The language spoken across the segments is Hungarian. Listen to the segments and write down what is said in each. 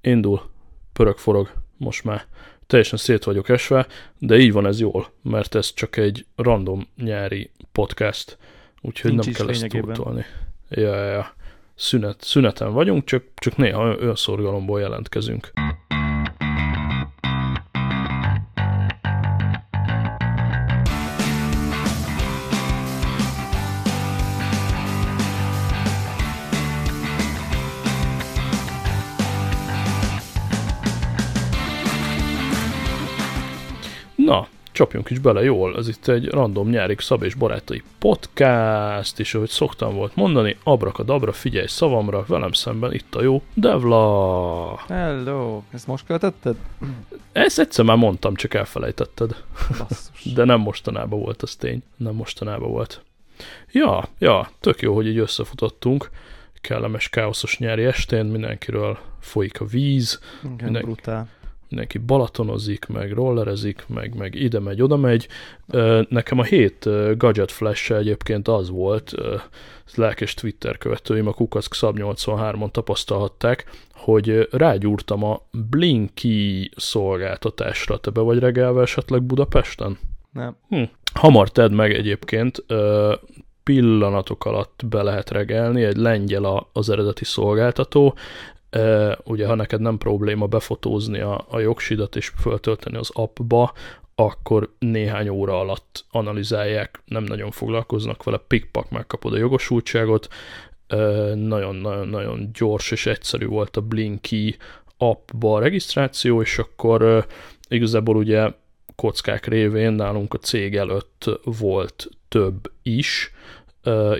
indul, pörög, forog, most már teljesen szét vagyok esve, de így van ez jól, mert ez csak egy random nyári podcast, úgyhogy Nincs nem kell ezt túltolni. Ja, ja, ja. Szünet, szüneten vagyunk, csak, csak néha olyan szorgalomból jelentkezünk. Na, csapjunk is bele jól, ez itt egy random nyári Szab és Barátai podcast, és ahogy szoktam volt mondani, abrakadabra, figyelj szavamra, velem szemben itt a jó Devla. Hello! Ezt most költötted? Ezt egyszer már mondtam, csak elfelejtetted. Basszus. De nem mostanában volt, az tény. Nem mostanában volt. Ja, ja, tök jó, hogy így összefutottunk. Kellemes, káoszos nyári estén, mindenkiről folyik a víz, Igen, Mindenki. brutál. Mindenki balatonozik, meg rollerezik, meg, meg ide megy, oda megy. Nekem a hét gadget flash egyébként az volt, lelkes Twitter követőim a Kukack Szab 83-on tapasztalhatták, hogy rágyúrtam a Blinky szolgáltatásra. Te be vagy regelve esetleg Budapesten? Nem. Hamar tedd meg egyébként, pillanatok alatt be lehet regelni, egy lengyel az eredeti szolgáltató, ugye ha neked nem probléma befotózni a, a jogsidat és föltölteni az appba, akkor néhány óra alatt analizálják, nem nagyon foglalkoznak vele, pikpak megkapod a jogosultságot, Ö, nagyon-nagyon-nagyon gyors és egyszerű volt a Blinky appba a regisztráció, és akkor igazából ugye kockák révén nálunk a cég előtt volt több is,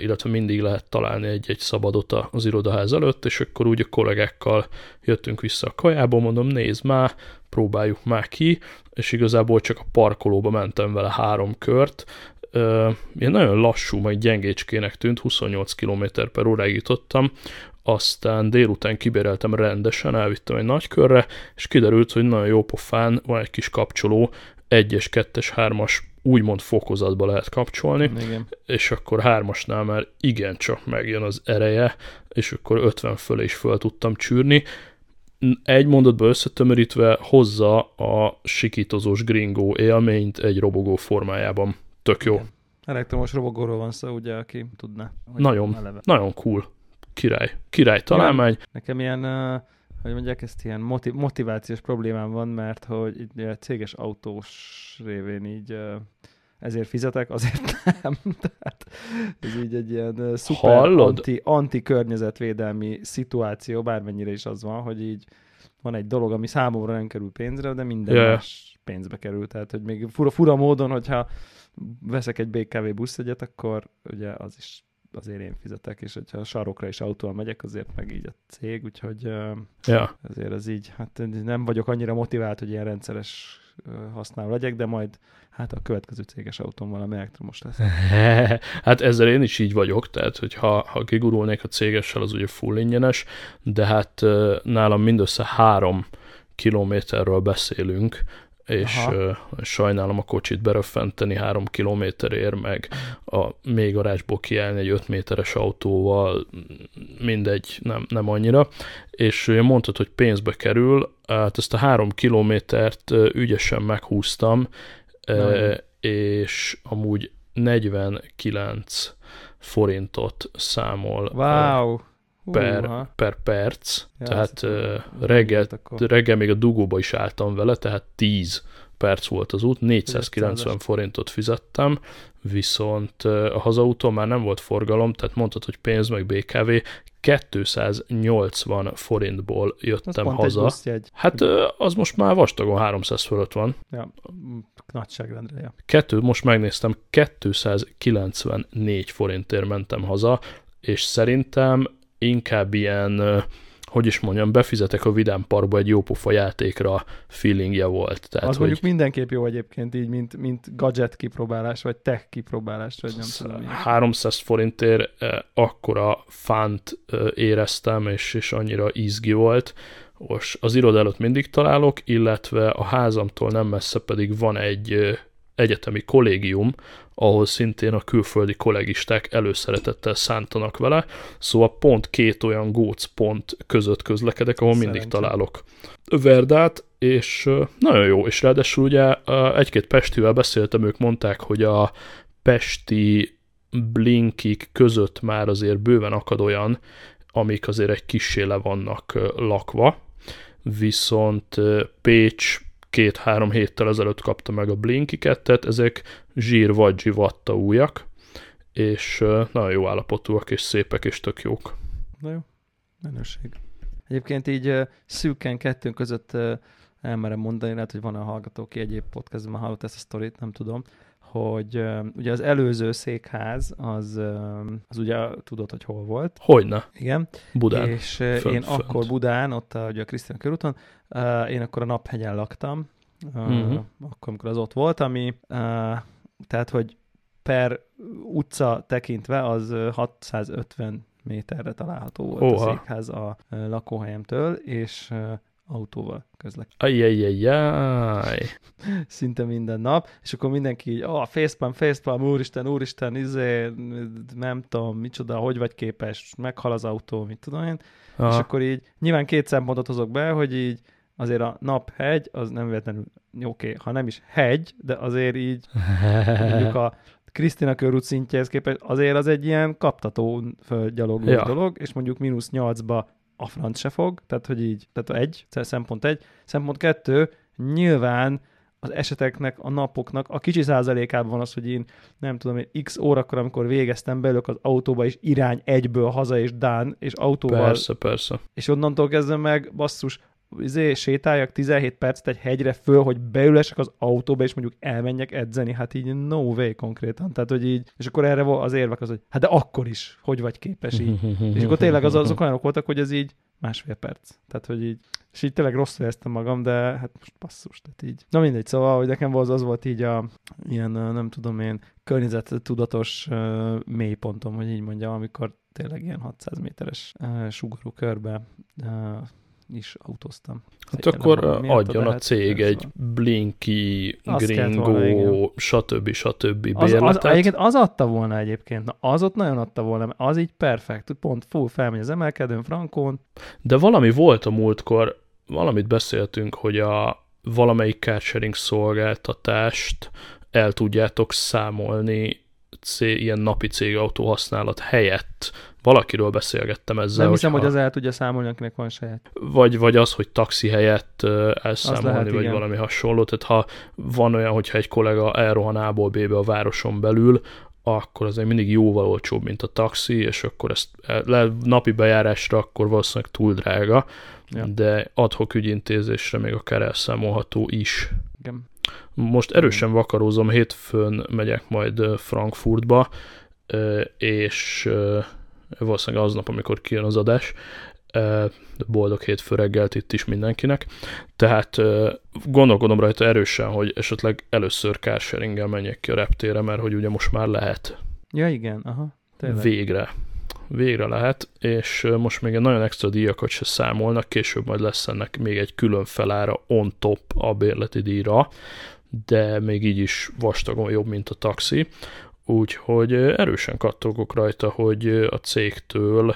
illetve mindig lehet találni egy-egy szabadot az irodaház előtt, és akkor úgy a kollégákkal jöttünk vissza a kajába, mondom, nézd már, próbáljuk már ki, és igazából csak a parkolóba mentem vele három kört, Ilyen nagyon lassú, meg gyengécskének tűnt, 28 km per óráig jutottam, aztán délután kibéreltem rendesen, elvittem egy nagy körre, és kiderült, hogy nagyon jó pofán van egy kis kapcsoló, 1-es, 2-es, 3-as úgymond fokozatba lehet kapcsolni, Igen. és akkor hármasnál már igencsak megjön az ereje, és akkor 50 fölé is föl tudtam csűrni. Egy mondatba összetömörítve hozza a sikítozós gringó élményt egy robogó formájában. Tök jó. Igen. Elektromos robogóról van szó, ugye, aki tudná. Nagyon. eleve. Nagyon cool. Király. Király találmány. Nekem ilyen, uh, hogy mondják, ezt ilyen motiv- motivációs problémám van, mert hogy céges autós révén így ezért fizetek, azért nem. Tehát ez így egy ilyen szuper Hallod? anti, anti-környezetvédelmi szituáció, bármennyire is az van, hogy így van egy dolog, ami számomra nem kerül pénzre, de minden yeah. más pénzbe kerül. Tehát, hogy még fura, fura módon, hogyha veszek egy BKV buszjegyet, akkor ugye az is azért én fizetek, és hogyha a sarokra is autóval megyek, azért meg így a cég, úgyhogy Ja. azért ez így, hát nem vagyok annyira motivált, hogy ilyen rendszeres használó legyek, de majd hát a következő céges autóm valami elektromos lesz. Hát ezzel én is így vagyok, tehát hogy ha, ha kigurulnék a cégessel, az ugye full ingyenes, de hát nálam mindössze három kilométerről beszélünk, és Aha. sajnálom a kocsit beröffenteni három kilométerért, meg a még garázsból kiállni egy 5 méteres autóval, mindegy, nem, nem annyira. És mondtad, hogy pénzbe kerül, hát ezt a három kilométert ügyesen meghúztam, igen. és amúgy 49 forintot számol Wow! Per, per perc, Ja, tehát hittem, reggel, reggel még a dugóba is álltam vele, tehát 10 perc volt az út, 490 500-as. forintot fizettem, viszont a hazaúton már nem volt forgalom, tehát mondtad, hogy pénz meg BKV, 280 forintból Az jöttem pont haza. Hát az most már vastagon 300 fölött van. Ja, nagyságrendre, ja. Kettő, most megnéztem, 294 forintért mentem haza, és szerintem inkább ilyen, hogy is mondjam, befizetek a Vidám Parkba egy jópofa játékra feelingje volt. Tehát, az hogy mondjuk mindenképp jó egyébként így, mint, mint gadget kipróbálás, vagy tech kipróbálás, vagy nem tudom. ilyen. 300 forintért eh, akkora fánt eh, éreztem, és, és annyira izgi volt. Most az iroda előtt mindig találok, illetve a házamtól nem messze pedig van egy, egyetemi kollégium, ahol szintén a külföldi kollégisták előszeretettel szántanak vele, szóval pont két olyan góc pont között közlekedek, ahol Szerencsé. mindig találok Verdát, és nagyon jó, és ráadásul ugye egy-két Pestivel beszéltem, ők mondták, hogy a Pesti blinkik között már azért bőven akad olyan, amik azért egy kissé le vannak lakva, viszont Pécs két-három héttel ezelőtt kapta meg a blinkiket, tehát ezek zsír vagy zsivatta újak, és nagyon jó állapotúak, és szépek, és tök jók. Na jó, menőség. Egyébként így szűken kettőnk között elmerem mondani, lehet, hogy van a hallgató, aki egyéb podcastban hallott ezt a sztorit, nem tudom, hogy ugye az előző székház, az, az ugye tudod, hogy hol volt. Hogyne. Igen. Budán. És fönt, én fönt. akkor Budán, ott a, ugye a Krisztián körúton, én akkor a Naphegyen laktam, uh, uh-huh. akkor, amikor az ott volt, ami tehát, hogy per utca tekintve az 650 méterre található volt Oha. a székház a lakóhelyemtől, és autóval közlekedik. Ajjajjajjaj. Szinte minden nap, és akkor mindenki így, oh, facepalm, facepalm, úristen, úristen, izé, nem tudom, micsoda, hogy vagy képes, meghal az autó, mit tudom én. Aha. És akkor így nyilván két szempontot hozok be, hogy így azért a naphegy, az nem véletlenül, oké, okay, ha nem is hegy, de azért így mondjuk a Krisztina körút szintjehez képest azért az egy ilyen kaptató földgyalogló ja. dolog, és mondjuk mínusz nyolcba a franc se fog, tehát hogy így, tehát egy, szempont egy, szempont kettő, nyilván az eseteknek, a napoknak a kicsi százalékában van az, hogy én nem tudom, én x órakor, amikor végeztem belőlük az autóba, és irány egyből haza és Dán, és autóval. Persze, persze. És onnantól kezdve meg, basszus, izé, sétáljak 17 percet egy hegyre föl, hogy beülesek az autóba, és mondjuk elmenjek edzeni, hát így no way konkrétan. Tehát, hogy így, és akkor erre az érvek az, hogy hát de akkor is, hogy vagy képes így. és akkor tényleg az, azok olyanok voltak, hogy ez így másfél perc. Tehát, hogy így, és így tényleg rosszul éreztem magam, de hát most passzus, tehát így. Na mindegy, szóval, hogy nekem az, az volt így a ilyen, nem tudom én, környezettudatos uh, mélypontom, hogy így mondjam, amikor tényleg ilyen 600 méteres uh, sugarú körbe uh, is autóztam. Hát akkor adjon a cég egy Blinky, Gringo, stb. stb. bérletet. Az, az, egyébként az adta volna egyébként, na az ott nagyon adta volna, az így perfekt, pont full felmegy az emelkedőn, frankón. De valami volt a múltkor, valamit beszéltünk, hogy a valamelyik carsharing szolgáltatást el tudjátok számolni cég, ilyen napi cégautó használat helyett valakiről beszélgettem ezzel. Nem hiszem, hogy, az el tudja számolni, akinek van saját. Vagy, vagy az, hogy taxi helyett elszámolni, lehet, vagy igen. valami hasonló. Tehát ha van olyan, hogyha egy kollega elrohan A-ból B-be a városon belül, akkor azért mindig jóval olcsóbb, mint a taxi, és akkor ezt le, napi bejárásra akkor valószínűleg túl drága, ja. de adhok ügyintézésre még akár elszámolható is. Igen. Most erősen vakarózom, hétfőn megyek majd Frankfurtba, és valószínűleg aznap, amikor kijön az adás. Boldog hétfő reggelt itt is mindenkinek. Tehát gondolkodom rajta erősen, hogy esetleg először carsharinggel menjek ki a reptére, mert hogy ugye most már lehet. Ja, igen, aha. Tényleg. Végre. Végre lehet, és most még egy nagyon extra díjakat se számolnak, később majd lesz ennek még egy külön felára on top a bérleti díjra, de még így is vastagon jobb, mint a taxi. Úgyhogy erősen kattogok rajta, hogy a cégtől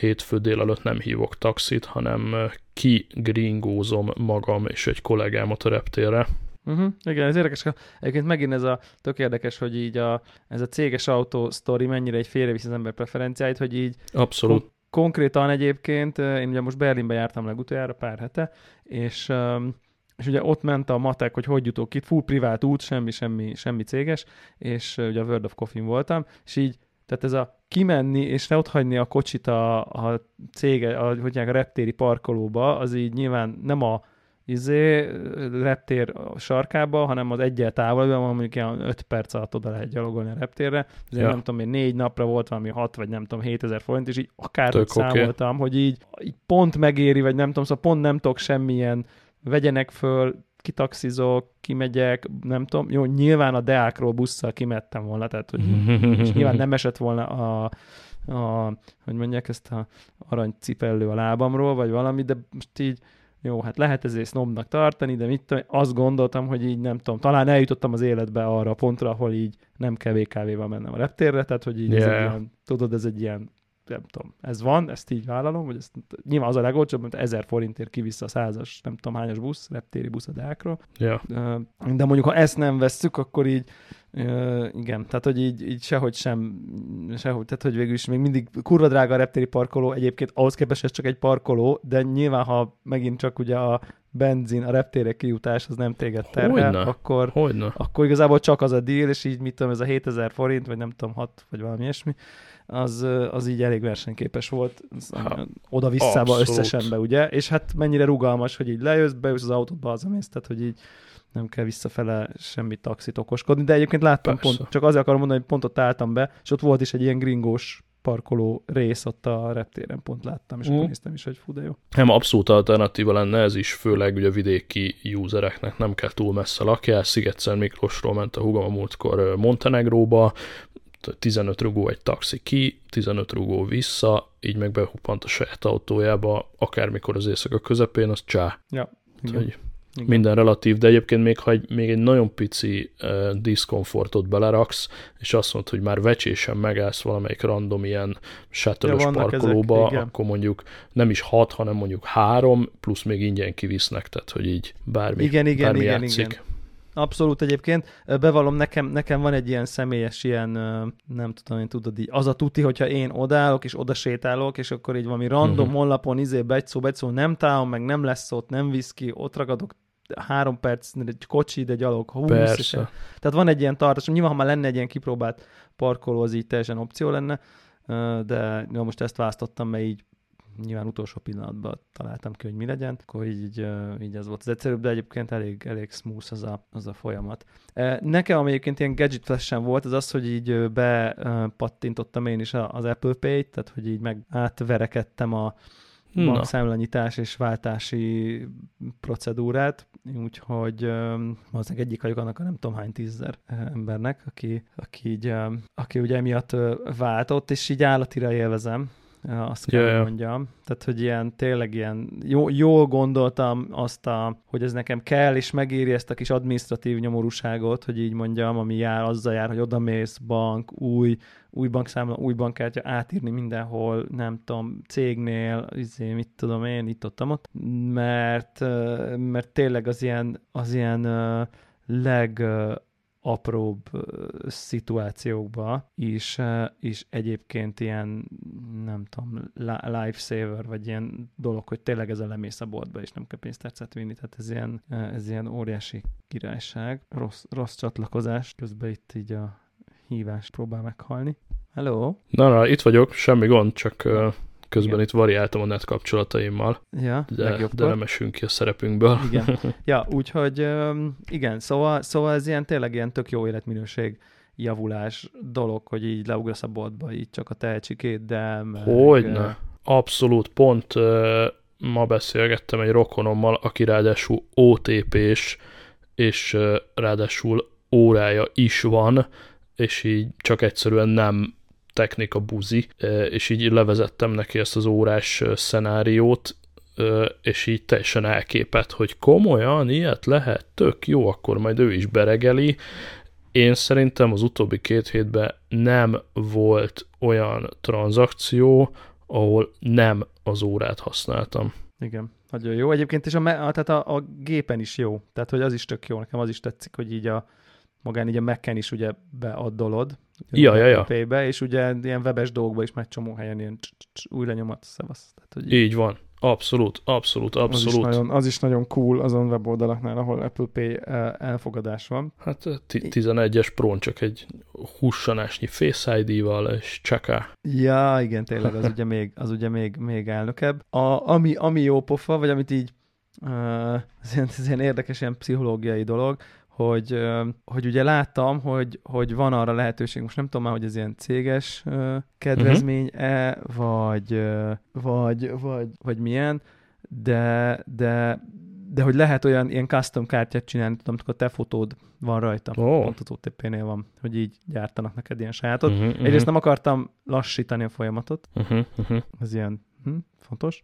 hétfő délelőtt nem hívok taxit, hanem kigringózom magam és egy kollégámat a reptérre. Uh-huh. Igen, ez érdekes. Egyébként megint ez a tök érdekes, hogy így a, ez a céges autó sztori mennyire egy félrevisz az ember preferenciáit, hogy így Abszolút. Kon- konkrétan egyébként, én ugye most Berlinbe jártam legutoljára pár hete, és um, és ugye ott ment a matek, hogy hogy jutok itt, full privát út, semmi, semmi, semmi céges, és ugye a World of Coffee voltam, és így, tehát ez a kimenni és ne ott hagyni a kocsit a, a cége, a, hogy a reptéri parkolóba, az így nyilván nem a izé, reptér sarkába, hanem az egyel távolabb, mondjuk ilyen 5 perc alatt oda lehet gyalogolni a reptérre. Ezért ja. nem tudom, én négy napra volt valami 6 vagy nem tudom 7000 forint, és így akár okay. számoltam, hogy így, így pont megéri, vagy nem tudom, szóval pont nem tudok semmilyen vegyenek föl, kitaxizok, kimegyek, nem tudom. Jó, nyilván a Deákról busszal kimettem volna, tehát hogy és nyilván nem esett volna a, a, hogy mondják ezt a aranycipellő a lábamról, vagy valami, de most így jó, hát lehet ezért sznobnak tartani, de mit tudom, azt gondoltam, hogy így nem tudom, talán eljutottam az életbe arra a pontra, ahol így nem kell VKV-val mennem a reptérre, tehát hogy így yeah. ez egy ilyen, tudod, ez egy ilyen nem tudom, ez van, ezt így vállalom, hogy ezt, nyilván az a legolcsóbb, mint 1000 forintért kivissza a százas, nem tudom hányas busz, reptéri busz a Deákról. Ja. De mondjuk, ha ezt nem vesszük, akkor így igen, tehát hogy így, így sehogy sem, sehogy, tehát hogy végül is még mindig kurva drága a reptéri parkoló, egyébként ahhoz képest ez csak egy parkoló, de nyilván, ha megint csak ugye a benzin, a reptére kijutás az nem téged terhel, Hogyne. akkor, Hogyne. akkor igazából csak az a deal, és így mit tudom, ez a 7000 forint, vagy nem tudom, 6, vagy valami ilyesmi, az, az így elég versenyképes volt, oda-visszába összesenbe, ugye, és hát mennyire rugalmas, hogy így lejössz, bejössz az autóba, az emész, tehát hogy így nem kell visszafele semmi taxit okoskodni, de egyébként láttam Persze. pont, csak azért akarom mondani, hogy pont ott álltam be, és ott volt is egy ilyen gringós parkoló rész ott a reptéren, pont láttam, és mm. akkor néztem is, hogy fú, de jó. Nem, abszolút alternatíva lenne ez is, főleg ugye vidéki usereknek nem kell túl messze lakjál. Sziget Miklósról ment a hugam a múltkor Montenegróba, 15 rugó egy taxi ki, 15 rugó vissza, így meg behuppant a saját autójába, akármikor az éjszaka közepén, az csá. Ja, igen. Igen. minden relatív, de egyébként még ha egy, még egy nagyon pici uh, diszkomfortot beleraksz, és azt mondod, hogy már vecsésen megállsz valamelyik random ilyen ja, parkolóba, ezek, akkor mondjuk nem is hat, hanem mondjuk három, plusz még ingyen kivisznek, tehát hogy így bármi, igen, igen, bármi igen, játszik. Igen. Abszolút egyébként. Bevallom, nekem, nekem van egy ilyen személyes ilyen, nem tudom, én tudod így, az a tuti, hogyha én odállok, és oda sétálok, és akkor így valami random uh-huh. honlapon izé begy szó, begy szó, nem találom, meg nem lesz ott, nem visz ki, ott ragadok három perc, egy kocsi, de gyalog, húsz. És tehát van egy ilyen tartás, nyilván, ha már lenne egy ilyen kipróbált parkoló, az így teljesen opció lenne, de ja, most ezt választottam, mert így nyilván utolsó pillanatban találtam ki, hogy mi legyen, akkor így, így ez volt az egyszerűbb, de egyébként elég, elég smooth az a, az a folyamat. Nekem, ami egyébként ilyen gadget flash volt, az az, hogy így bepattintottam én is az Apple Pay-t, tehát hogy így meg átverekedtem a bankszámlanyítás és váltási procedúrát, úgyhogy az egyik vagyok annak a nem tudom hány tízzer embernek, aki, aki, így, aki ugye emiatt váltott, és így állatira élvezem azt kell yeah, mondjam. Tehát, hogy ilyen tényleg ilyen jó, jól gondoltam azt, a, hogy ez nekem kell, és megéri ezt a kis administratív nyomorúságot, hogy így mondjam, ami jár, azzal jár, hogy odamész, bank, új, új bankszámla, új bankkártya, átírni mindenhol, nem tudom, cégnél, izé, mit tudom én, itt ott, ott, mert, mert tényleg az ilyen, az ilyen leg apróbb szituációkba is, is egyébként ilyen, nem tudom, lifesaver, vagy ilyen dolog, hogy tényleg ez a lemész a boltba, és nem kell pénztárcát vinni, tehát ez ilyen, ez ilyen óriási királyság. Rossz, rossz csatlakozás, közben itt így a hívást próbál meghalni. Hello? Na, na, itt vagyok, semmi gond, csak Közben igen. itt variáltam a net kapcsolataimmal, ja, de, de nem esünk ki a szerepünkből. Igen, ja, úgyhogy igen, szóval, szóval ez ilyen tényleg ilyen tök jó életminőség javulás dolog, hogy így leugrasz a boltba, így csak a tehetségét, de... Meg... Hogyne, abszolút, pont ma beszélgettem egy rokonommal, aki ráadásul OTP-s, és ráadásul órája is van, és így csak egyszerűen nem technika buzi, és így levezettem neki ezt az órás szenáriót, és így teljesen elképett, hogy komolyan ilyet lehet, tök jó, akkor majd ő is beregeli. Én szerintem az utóbbi két hétben nem volt olyan tranzakció, ahol nem az órát használtam. Igen, nagyon jó. Egyébként is a, tehát a, a gépen is jó, tehát hogy az is tök jó, nekem az is tetszik, hogy így a magán így a Mac-en is ugye beaddolod, Ja, ja, ja. Be, és ugye ilyen webes dolgokban is megy csomó helyen ilyen új lenyomat, szevasz. Tehát, hogy így van. Abszolút, abszolút, abszolút. Az is, nagyon, az is nagyon cool azon weboldalaknál, ahol Apple Pay eh, elfogadás van. Hát 11-es Pro csak egy hussanásnyi Face ID-val, és csaká. Ja, igen, tényleg, az ugye még, az ugye még, még elnökebb. A, ami, ami jó pofa, vagy amit így uh, ez, ilyen, ez ilyen érdekes ilyen pszichológiai dolog, hogy, hogy ugye láttam, hogy, hogy van arra lehetőség, most nem tudom már, hogy ez ilyen céges kedvezmény-e, uh-huh. vagy, vagy, vagy, vagy milyen, de, de, de hogy lehet olyan ilyen custom kártyát csinálni, tudom, amikor te fotód van rajta, oh. pont az OTP-nél van, hogy így gyártanak neked ilyen sajátot. Uh-huh, Egyrészt nem akartam lassítani a folyamatot, uh-huh, uh-huh. ez ilyen hm, fontos,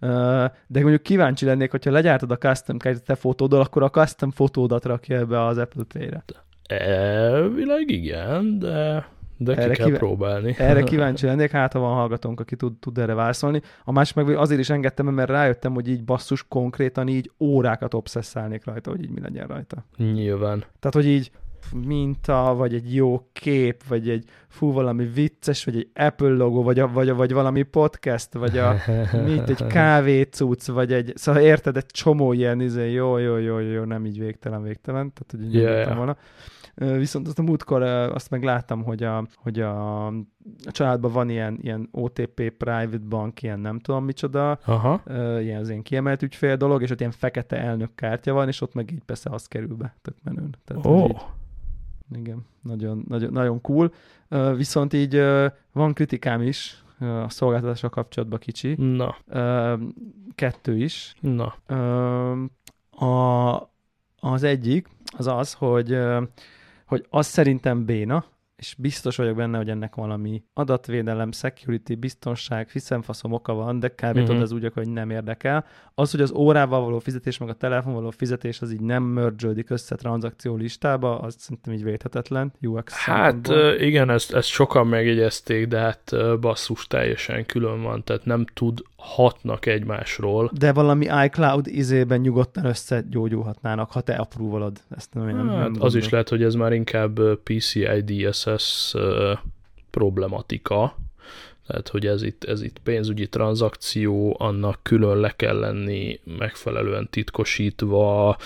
de mondjuk kíváncsi lennék, hogyha legyártod a custom kártyát te fotóddal, akkor a custom fotódat rakja ebbe az Apple Pay-re. Elvileg igen, de de erre ki kell kíván... próbálni. Erre kíváncsi lennék, hát ha van hallgatónk, aki tud, tud erre válaszolni. A másik meg azért is engedtem, mert rájöttem, hogy így basszus konkrétan így órákat obszesszálnék rajta, hogy így mi legyen rajta. Nyilván. Tehát, hogy így minta, vagy egy jó kép, vagy egy fú, valami vicces, vagy egy Apple logo, vagy, a, vagy, a, vagy valami podcast, vagy a, mit, egy kávécuc, vagy egy, szóval érted, egy csomó ilyen, izé, jó, jó, jó, jó, nem így végtelen, végtelen, tehát hogy így yeah. volna. Viszont azt a múltkor azt meg láttam, hogy a, hogy a, a családban van ilyen, ilyen OTP private bank, ilyen nem tudom micsoda, Aha. ilyen az ilyen kiemelt ügyfél dolog, és ott ilyen fekete elnök kártya van, és ott meg így persze az kerül be, tök menőn. Tehát oh. így, igen, nagyon, nagyon, nagyon cool. Viszont így van kritikám is a szolgáltatással kapcsolatban kicsi. Na. Kettő is. Na. A, az egyik az az, hogy hogy az szerintem béna, és biztos vagyok benne, hogy ennek valami adatvédelem, security, biztonság, faszom oka van, de kb. Uh-huh. tudod, az úgy, hogy nem érdekel. Az, hogy az órával való fizetés, meg a telefon való fizetés, az így nem mergődik össze tranzakció listába, az szerintem így védhetetlen UX Hát igen, ezt, ezt sokan megjegyezték, de hát basszus teljesen külön van, tehát nem tud hatnak egymásról. De valami iCloud izében nyugodtan összegyógyulhatnának, ha te apróvalod. Ezt nem, nem, hát, nem az is lehet, hogy ez már inkább PCI DSS problematika, tehát, hogy ez itt, ez itt pénzügyi tranzakció, annak külön le kell lenni megfelelően titkosítva,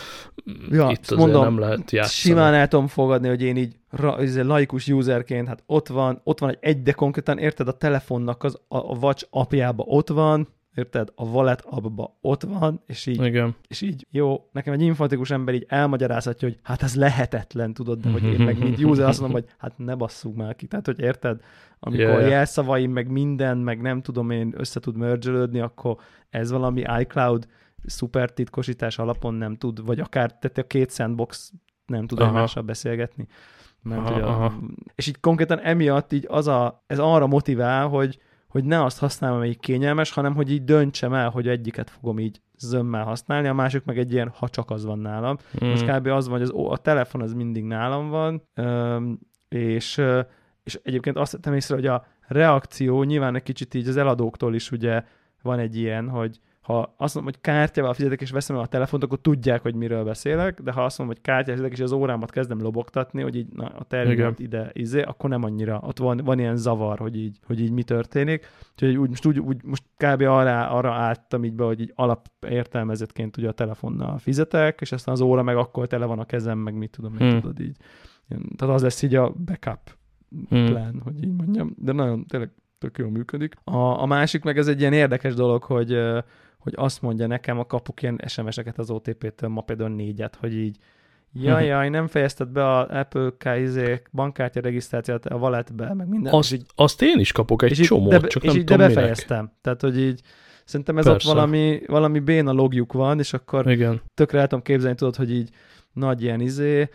ja, itt azért mondom, nem lehet játszani. Simán el tudom fogadni, hogy én így laikus userként, hát ott van, ott van egy egy, de konkrétan érted a telefonnak az, a, a Watch apjába ott van, érted? A wallet abba ott van, és így, Igen. és így jó, nekem egy informatikus ember így elmagyarázhatja, hogy hát ez lehetetlen, tudod, de hogy én meg mint user azt mondom, hogy hát ne basszuk már ki. Tehát, hogy érted? Amikor yeah. jelszavaim, meg minden, meg nem tudom én össze tud mergelődni, akkor ez valami iCloud szuper titkosítás alapon nem tud, vagy akár tehát a két sandbox nem tud egymással beszélgetni. Mert aha, ugye, aha. És így konkrétan emiatt így az a, ez arra motivál, hogy, hogy ne azt használom, amelyik kényelmes, hanem hogy így döntsem el, hogy egyiket fogom így zömmel használni, a másik meg egy ilyen, ha csak az van nálam. Mm. Most kb. az van, hogy az, a telefon az mindig nálam van, és, és egyébként azt tettem észre, hogy a reakció nyilván egy kicsit így az eladóktól is ugye van egy ilyen, hogy ha azt mondom, hogy kártyával fizetek és veszem el a telefont, akkor tudják, hogy miről beszélek, de ha azt mondom, hogy kártyával fizetek és az órámat kezdem lobogtatni, hogy így na, a terminát ide izé, akkor nem annyira, ott van, van ilyen zavar, hogy így, hogy így mi történik. Úgyhogy úgy, most, úgy, úgy, most kb. arra, arra álltam így be, hogy így alapértelmezetként ugye a telefonnal fizetek, és aztán az óra meg akkor tele van a kezem, meg mit tudom, hmm. tudod így. Tehát az lesz így a backup hmm. plan, hogy így mondjam, de nagyon tényleg tök jól működik. A, a másik meg ez egy ilyen érdekes dolog, hogy hogy azt mondja nekem, a kapuk ilyen SMS-eket az OTP-től, ma például négyet, hogy így Jaj, jaj, nem fejezted be a Apple KZ bankkártya regisztrációt a walletbe, meg minden. Azt, így, azt én is kapok egy csomót, de, csak és nem így tudom de befejeztem. Minek. Tehát, hogy így szerintem ez Persze. ott valami, valami béna logjuk van, és akkor Igen. tökre el tudom képzelni, tudod, hogy így nagy ilyen izé,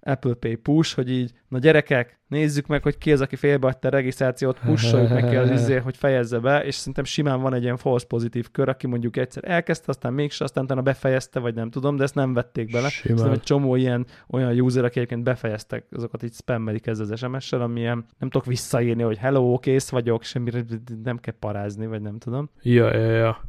Apple Pay push, hogy így, na gyerekek, nézzük meg, hogy ki az, aki félbeadta a regisztrációt, pusoljuk neki az izé, hogy fejezze be, és szerintem simán van egy ilyen false pozitív kör, aki mondjuk egyszer elkezdte, aztán mégse, aztán utána befejezte, vagy nem tudom, de ezt nem vették bele. Szerintem egy csomó ilyen olyan user, aki egyébként befejeztek, azokat így spammelik ezzel az SMS-sel, amilyen nem tudok visszaírni, hogy hello, kész vagyok, semmire nem kell parázni, vagy nem tudom. Ja, ja, ja.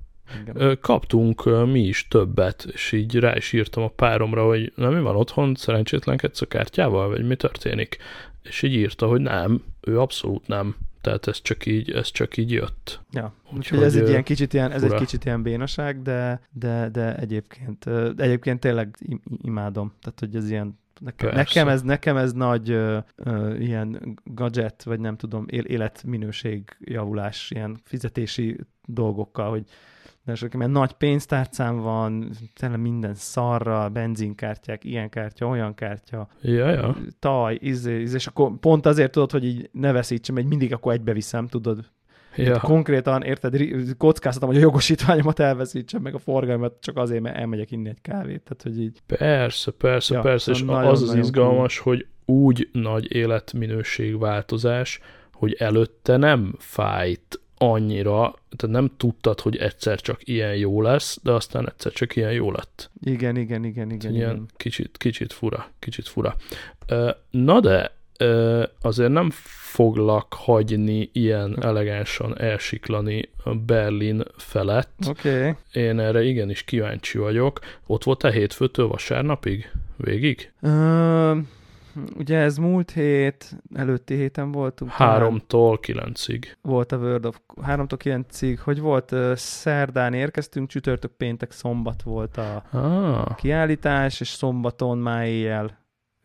Igen. Kaptunk mi is többet, és így rá is írtam a páromra, hogy nem mi van otthon, szerencsétlenkedsz a kártyával, vagy mi történik? És így írta, hogy nem, ő abszolút nem. Tehát ez csak így, ez csak így jött. Ja, úgyhogy ez egy ilyen kicsit ilyen, ez egy kicsit ilyen bénaság, de, de, de egyébként, de egyébként tényleg imádom. Tehát, hogy ez ilyen Nekem, nekem, ez, nekem ez nagy ö, ö, ilyen gadget, vagy nem tudom, életminőség javulás, ilyen fizetési dolgokkal, hogy sok, mert nagy pénztárcám van, tényleg minden szarra, benzinkártyák, ilyen kártya, olyan kártya, ja, ja. taj, izé, izé, és akkor pont azért tudod, hogy így ne veszítsem, hogy mindig akkor egybe viszem, tudod, Ja. Konkrétan, érted, kockáztatom, hogy a jogosítványomat elveszítsem, meg a forgalmat csak azért, mert elmegyek inni egy kávét. Tehát, hogy így... Persze, persze, ja, persze, és nagyon, az az izgalmas, cool. hogy úgy nagy életminőségváltozás, hogy előtte nem fájt annyira, tehát nem tudtad, hogy egyszer csak ilyen jó lesz, de aztán egyszer csak ilyen jó lett. Igen, igen, igen, igen. Ilyen igen. kicsit, kicsit fura, kicsit fura. Na de azért nem foglak hagyni ilyen elegánsan elsiklani a Berlin felett. Oké. Okay. Én erre igenis kíváncsi vagyok. Ott volt-e hétfőtől vasárnapig? Végig? Ö, ugye ez múlt hét, előtti héten voltunk. Háromtól kilencig. Volt a World of 3-tól 9-ig, hogy volt, szerdán érkeztünk, csütörtök, péntek, szombat volt a Ah, kiállítás, és szombaton már éjjel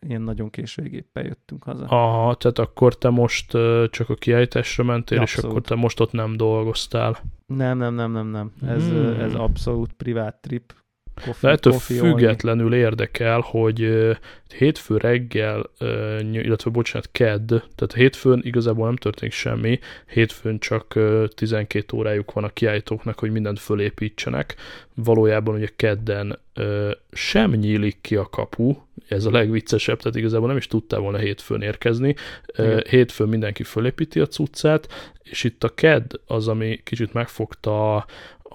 ilyen nagyon késő géppel jöttünk haza. aha, tehát akkor te most csak a kiállításra mentél, és Abszolút. akkor te most ott nem dolgoztál. Nem, nem, nem, nem, nem. Ez, hmm. ez abszolút privát trip. Coffee, De ettől coffee only. függetlenül érdekel, hogy hétfő reggel, illetve bocsánat, kedd, tehát hétfőn igazából nem történik semmi, hétfőn csak ö, 12 órájuk van a kiállítóknak, hogy mindent fölépítsenek. Valójában ugye kedden sem nyílik ki a kapu, ez a legviccesebb, tehát igazából nem is tudtál volna hétfőn érkezni. Igen. Hétfőn mindenki fölépíti a cuccát, és itt a kedd az, ami kicsit megfogta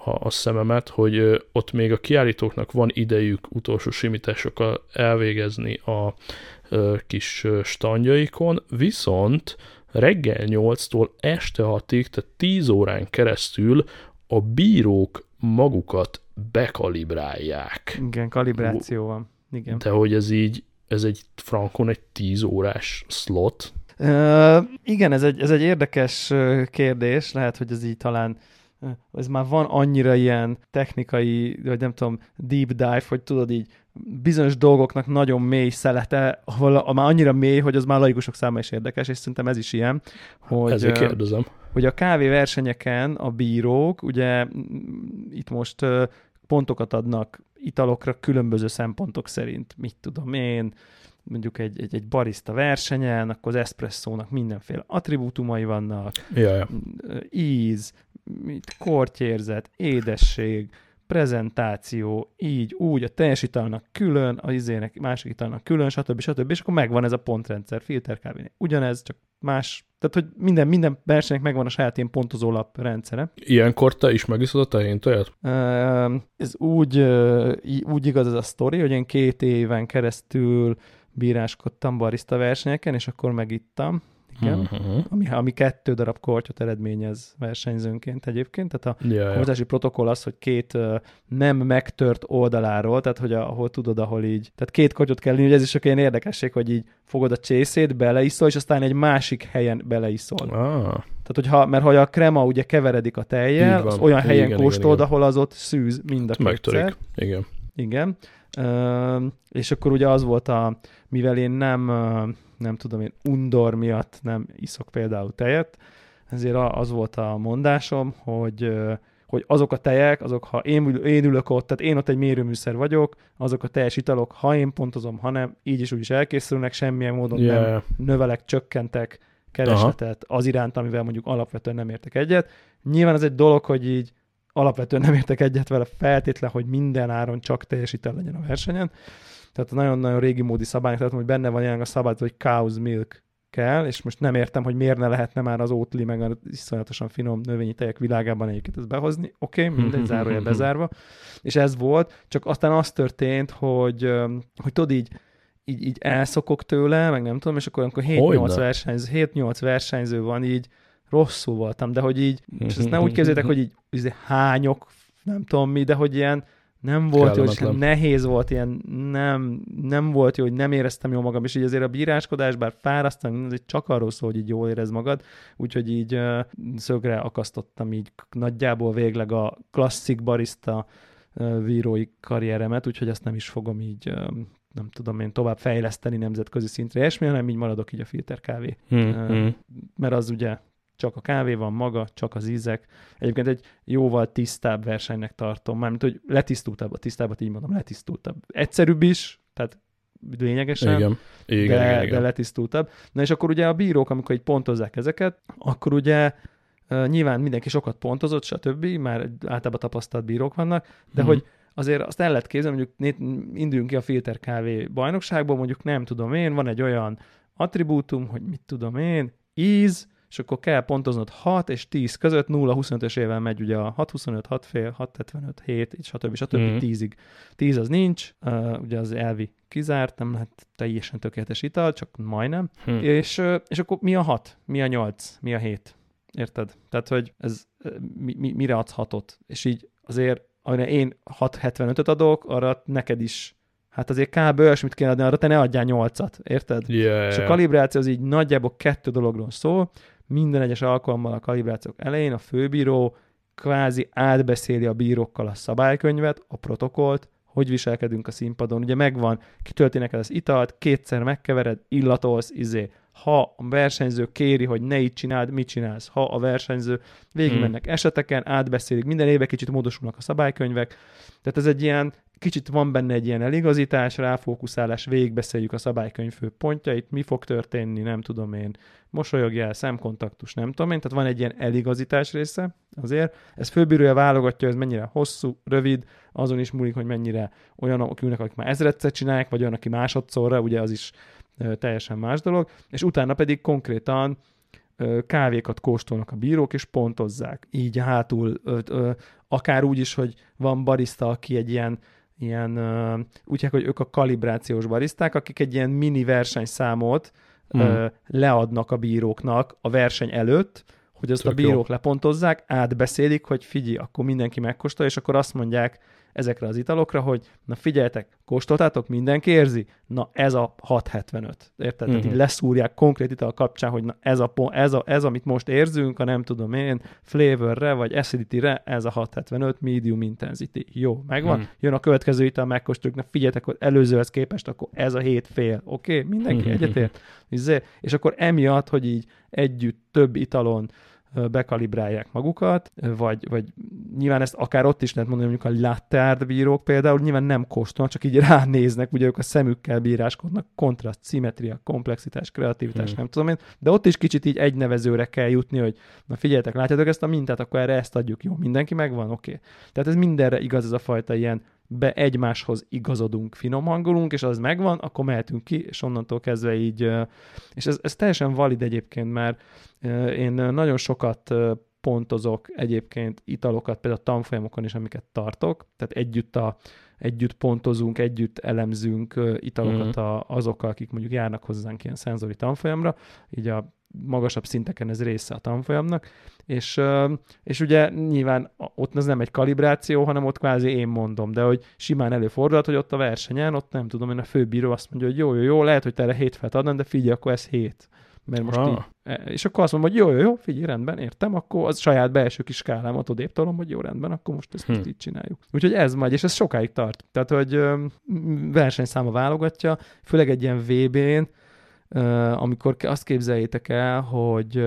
a, a, szememet, hogy ott még a kiállítóknak van idejük utolsó simításokkal elvégezni a kis standjaikon, viszont reggel 8-tól este 6-ig, tehát 10 órán keresztül a bírók magukat bekalibrálják. Igen, kalibráció van. Igen. De hogy ez így, ez egy frankon egy 10 órás slot. Ö, igen, ez egy, ez egy érdekes kérdés, lehet, hogy ez így talán ö, ez már van annyira ilyen technikai, vagy nem tudom, deep dive, hogy tudod így bizonyos dolgoknak nagyon mély szelete, ahol a, már annyira mély, hogy az már laikusok számára is érdekes, és szerintem ez is ilyen, hogy, Ezért kérdezem. hogy a kávéversenyeken a bírók, ugye itt most pontokat adnak italokra különböző szempontok szerint, mit tudom én, mondjuk egy, egy, egy barista versenyen, akkor az espresszónak mindenféle attribútumai vannak, Ja, ja. ö, íz, mit, kortyérzet, édesség, prezentáció, így, úgy, a teljes italnak külön, a izének, másik italnak külön, stb. stb. És akkor megvan ez a pontrendszer, filterkávénél. Ugyanez, csak más, tehát hogy minden, minden versenynek megvan a saját ilyen pontozó lap rendszere. Ilyenkor te is megiszod a tehén tojat? Ez úgy, úgy igaz ez a sztori, hogy én két éven keresztül bíráskodtam barista versenyeken, és akkor megittam. Igen. Uh-huh. Ami, ami kettő darab kortyot eredményez versenyzőnként egyébként. Tehát a ja. hozzási protokoll az, hogy két nem megtört oldaláról, tehát hogy ahol tudod, ahol így, tehát két kortyot kell inni, hogy ez is ilyen érdekesség, hogy így fogod a csészét, beleiszol, és aztán egy másik helyen beleiszol. Ah, Tehát, hogyha, mert hogy a krema ugye keveredik a tejjel, az olyan helyen Igen, kóstold, igen, ahol az ott szűz mind a megtörik. Igen. Igen. Ö, és akkor ugye az volt a, mivel én nem, nem tudom én, undor miatt nem iszok például tejet, ezért az volt a mondásom, hogy hogy azok a tejek, azok, ha én, én ülök ott, tehát én ott egy mérőműszer vagyok, azok a teljes italok, ha én pontozom, ha nem, így is úgy is elkészülnek, semmilyen módon Ja, nem növelek, csökkentek keresletet az iránt, amivel mondjuk alapvetően nem értek egyet. Nyilván ez egy dolog, hogy így alapvetően nem értek egyet vele feltétlen, hogy minden áron csak teljesítel legyen a versenyen. Tehát a nagyon-nagyon régi módi szabályok, tehát hogy benne van jelenleg a szabály, hogy cow's milk kell, és most nem értem, hogy miért ne lehetne már az Oatly, meg az iszonyatosan finom növényi tejek világában egyébként ezt behozni. Oké, okay, mindegy, zárója bezárva. És ez volt, csak aztán az történt, hogy, hogy tudod így, így, így elszokok tőle, meg nem tudom, és akkor, amikor 7-8 Hogyne. versenyző, 7-8 versenyző van, így rosszul voltam, de hogy így, és ezt nem úgy képzeljétek, hogy így izé, hányok, nem tudom mi, de hogy ilyen nem volt jó, és Kellemetlen. nehéz volt, ilyen nem, nem volt jó, hogy nem éreztem jól magam, és így azért a bíráskodás, bár fárasztam, ez csak arról szól, hogy így jól érez magad, úgyhogy így uh, szögre akasztottam így nagyjából végleg a klasszik barista uh, vírói karrieremet, úgyhogy azt nem is fogom így uh, nem tudom én tovább fejleszteni nemzetközi szintre, és hanem így maradok így a filterkávé Hmm, Ö, hmm. mert az ugye csak a kávé van maga, csak az ízek. Egyébként egy jóval tisztább versenynek tartom, mármint, hogy letisztultabb, a tisztábbat így mondom, letisztultabb. Egyszerűbb is, tehát lényegesen, Igen. Igen, de, igen, de igen. letisztultabb. Na és akkor ugye a bírók, amikor így pontozzák ezeket, akkor ugye nyilván mindenki sokat pontozott, stb., már általában tapasztalt bírók vannak, de Mhm. hogy azért azt el lehet képzelni, mondjuk induljunk ki a filter kávé bajnokságból, mondjuk nem tudom én, van egy olyan attribútum, hogy mit tudom én, íz, és akkor kell pontoznod 6 és 10 között, 0-25-ös évvel megy ugye a 6-25, 6 fél, 6-75, 7, és stb. stb. Mm. 10-ig. 10 az nincs, uh, ugye az elvi kizárt, nem lehet teljesen tökéletes ital, csak majdnem. Hm. És, és akkor mi a 6? Mi a 8? Mi a 7? Érted? Tehát, hogy ez mi, mi, mire adsz 6-ot? És így azért, amire én 6.75-öt adok, arra neked is hát azért kb. olyasmit kéne adni, arra te ne adjál nyolcat, érted? Yeah, és a kalibráció az így nagyjából kettő dologról szól, minden egyes alkalommal a kalibrációk elején a főbíró kvázi átbeszéli a bírókkal a szabálykönyvet, a protokollt, hogy viselkedünk a színpadon. Ugye megvan, kitölti neked az italt, kétszer megkevered, illatolsz, izé. Ha a versenyző kéri, hogy ne így csináld, mit csinálsz? Ha a versenyző végigmennek hmm. eseteken, átbeszélik, minden évben kicsit módosulnak a szabálykönnyvek. Tehát ez egy ilyen Kicsit van benne egy ilyen eligazítás, ráfókuszálás, végigbeszéljük a szabálykönyv fő pontjait, mi fog történni, nem tudom én, mosolyogjál, szemkontaktus, nem tudom én, tehát van egy ilyen eligazítás része azért. Ez főbírója válogatja, ez mennyire hosszú, rövid, azon is múlik, hogy mennyire olyanok ülnek, akik már ezredszer csinálják, vagy olyan, aki másodszorra, ugye az is teljesen más dolog, és utána pedig konkrétan kávékat kóstolnak a bírók, és pontozzák. Így hátul, akár úgy is, hogy van barista, aki egy ilyen ilyen, úgy hogy ők a kalibrációs bariszták, akik egy ilyen mini versenyszámot mm. leadnak a bíróknak a verseny előtt, hogy azt Tök a bírók jó. lepontozzák, átbeszélik, hogy figyelj, akkor mindenki megkóstolja, és akkor azt mondják ezekre az italokra, hogy na figyeljetek, kóstoltátok, mindenki érzi? Na ez a 675. Érted? Uh-huh. Tehát így mhm. leszúrják konkrét ital kapcsán, hogy na ez, a, ez, a, ez, amit most érzünk, a nem tudom én, flavorre vagy acidity-re, ez a 675 medium intensity. Jó, megvan? Uh-huh. Jön a következő ital, megkóstoljuk, na figyeljetek, hogy előzőhez képest akkor ez a hét fél. Oké? Okay? Mindenki uh-huh. egyetért? És akkor emiatt, hogy így együtt több italon bekalibrálják magukat, vagy, vagy nyilván ezt akár ott is lehet mondani, mondjuk a latte bírók például nyilván nem kóstolnak, csak így ránéznek, ugye ők a szemükkel bíráskodnak, kontraszt, szimmetria, komplexitás, kreativitás, hmm. nem tudom én, de ott is kicsit így egy nevezőre kell jutni, hogy na figyeljetek, látjátok ezt a mintát, akkor erre ezt adjuk, jó, mindenki megvan, oké. Okay. Tehát ez mindenre igaz ez a fajta ilyen be egymáshoz igazodunk, finom hangolunk, és az megvan, akkor mehetünk ki, és onnantól kezdve így, és ez, ez teljesen valid egyébként, mert én nagyon sokat pontozok egyébként italokat, például tanfolyamokon is, amiket tartok, tehát együtt, a, együtt pontozunk, együtt elemzünk italokat mm. a, azokkal, akik mondjuk járnak hozzánk ilyen szenzori tanfolyamra, így a magasabb szinteken ez része a tanfolyamnak, és, és ugye nyilván ott az nem egy kalibráció, hanem ott kvázi én mondom, de hogy simán előfordulhat, hogy ott a versenyen, ott nem tudom, én a főbíró azt mondja, hogy jó, jó, jó, lehet, hogy te erre hét felt adnám, de figyelj, akkor ez hét. Mert most így, e, és akkor azt mondom, hogy jó, jó, jó, figyelj, rendben, értem, akkor az saját belső kis skálámat odébb tolom, hogy jó, rendben, akkor most ezt, hm. így csináljuk. Úgyhogy ez majd, és ez sokáig tart. Tehát, hogy versenyszáma válogatja, főleg egy ilyen VB-n, amikor azt képzeljétek el, hogy,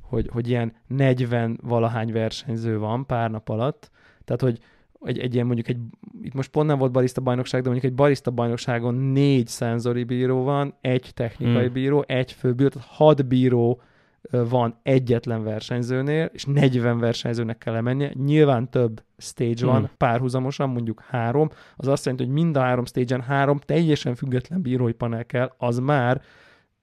hogy, hogy ilyen 40 valahány versenyző van pár nap alatt, tehát hogy egy, egy ilyen mondjuk egy, itt most pont nem volt barista bajnokság, de mondjuk egy barista bajnokságon négy szenzori bíró van, egy technikai hmm. bíró, egy főbíró, tehát hat bíró van egyetlen versenyzőnél, és 40 versenyzőnek kell lemennie. Nyilván több stage van hmm. párhuzamosan, mondjuk három. Az azt jelenti, hogy mind a három stage-en három teljesen független bírói panel kell, az már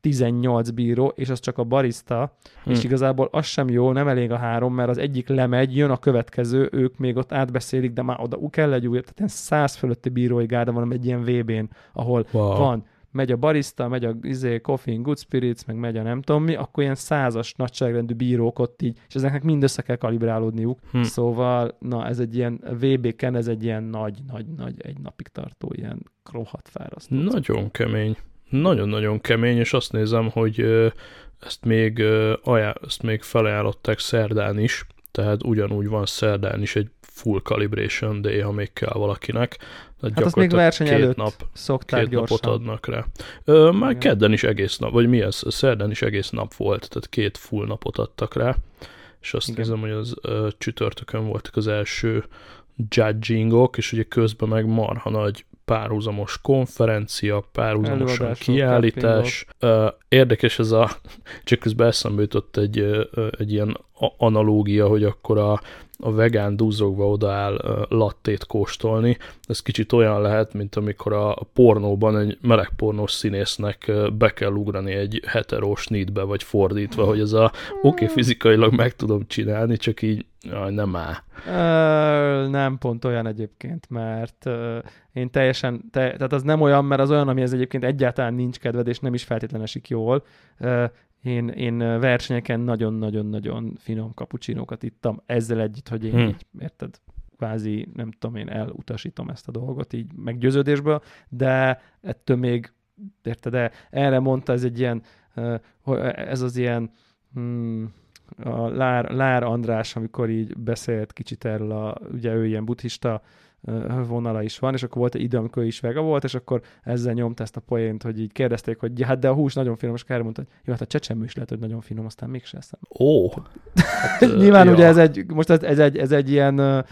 18 bíró, és az csak a barista, hmm. és igazából az sem jó, nem elég a három, mert az egyik lemegy, jön a következő, ők még ott átbeszélik, de már oda kell egy új, tehát száz fölötti bírói gárda van egy ilyen VB-n, ahol wow. van megy a barista, megy a izé, Coffee Good Spirits, meg megy a nem tudom mi, akkor ilyen százas nagyságrendű bírók ott így, és ezeknek mind össze kell kalibrálódniuk. Hm. Szóval, na, ez egy ilyen VB-ken, ez egy ilyen nagy, nagy, nagy, egy napig tartó ilyen rohadt fárasztó. Nagyon kemény. Nagyon-nagyon kemény, és azt nézem, hogy ezt még, ajánl, ezt még felajánlották szerdán is, tehát ugyanúgy van szerdán is egy full calibration day, ha még kell valakinek. Tehát hát azt még verseny két előtt nap, szokták két gyorsan. napot adnak rá. Ö, már Igen. kedden is egész nap, vagy mi ez? Szerdán is egész nap volt, tehát két full napot adtak rá. És azt Igen. nézem, hogy az ö, csütörtökön voltak az első judgingok, és ugye közben meg marha nagy párhuzamos konferencia, párhuzamosan kiállítás. Érdekes ez a, csak közben eszembe jutott egy, egy ilyen analógia, hogy akkor a, a vegán duzzogva odaáll lattét kóstolni. Ez kicsit olyan lehet, mint amikor a pornóban egy meleg pornós színésznek be kell ugrani egy heterós nítbe, vagy fordítva, hogy ez a oké, okay, fizikailag meg tudom csinálni, csak így Jaj, nem áll. Nem pont olyan egyébként, mert én teljesen, te, tehát az nem olyan, mert az olyan, ami ez egyébként egyáltalán nincs kedved, és nem is feltétlenül esik jól. Én, én versenyeken nagyon-nagyon-nagyon finom kapucsinókat ittam, ezzel együtt, hogy én hmm. így, érted, kvázi, nem tudom én, elutasítom ezt a dolgot így meggyőződésből, de ettől még, érted, de erre mondta, ez egy ilyen, ez az ilyen, hmm, a Lár, Lár András, amikor így beszélt kicsit erről, a, ugye ő ilyen buddhista vonala is van, és akkor volt egy idő, amikor is vega volt, és akkor ezzel nyomta ezt a poént, hogy így kérdezték, hogy hát de a hús nagyon finom, és Kári mondta, hogy jó, hát a csecsemő is lehet, hogy nagyon finom, aztán mégse eszem. Ó! Hát, Nyilván ugye ez egy, most ez, ez, egy, ez egy ilyen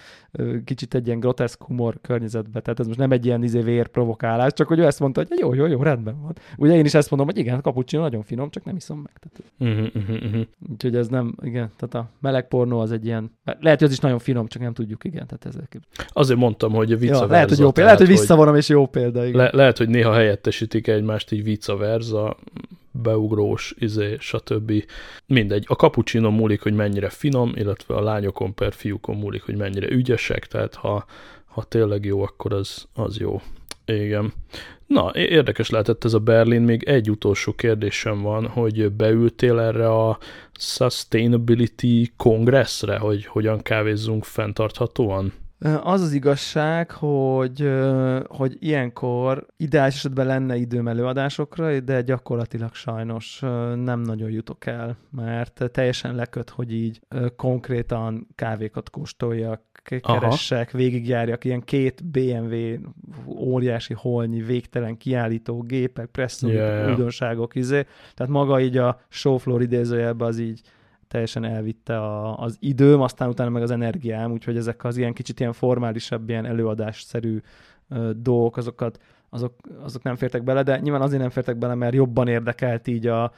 kicsit egy ilyen groteszk humor környezetbe, tehát ez most nem egy ilyen izé vér provokálás, csak hogy ő ezt mondta, hogy jó, jó, jó, rendben van. Ugye én is ezt mondom, hogy igen, a cappuccino nagyon finom, csak nem iszom meg. Tehát, uh-huh, uh-huh, uh-huh. Úgyhogy ez nem, igen, tehát a meleg pornó az egy ilyen, lehet, hogy az is nagyon finom, csak nem tudjuk, igen, tehát ez Azért mondtam, hogy a vice ja, lehet, hogy jó példa, lehet, hogy visszavonom, és jó példa, igen. Le, lehet, hogy néha helyettesítik egymást így vice versa, beugrós, izé, stb. Mindegy. A cappuccino múlik, hogy mennyire finom, illetve a lányokon per fiúkon múlik, hogy mennyire ügyesek, tehát ha, ha tényleg jó, akkor az, az jó. Igen. Na, érdekes lehetett ez a Berlin. Még egy utolsó kérdésem van, hogy beültél erre a Sustainability Congressre, hogy hogyan kávézzunk fenntarthatóan? Az az igazság, hogy, hogy ilyenkor ideális esetben lenne időm előadásokra, de gyakorlatilag sajnos nem nagyon jutok el, mert teljesen leköt, hogy így konkrétan kávékat kóstoljak, keressek, Aha. végigjárjak ilyen két BMW óriási holnyi, végtelen kiállító gépek, presszó, yeah, újdonságok, izé. Tehát maga így a showfloor idézőjelben az így teljesen elvitte a, az időm, aztán utána meg az energiám, úgyhogy ezek az ilyen kicsit ilyen formálisabb, ilyen előadásszerű ö, dolgok, azokat, azok, azok nem fértek bele, de nyilván azért nem fértek bele, mert jobban érdekelt így a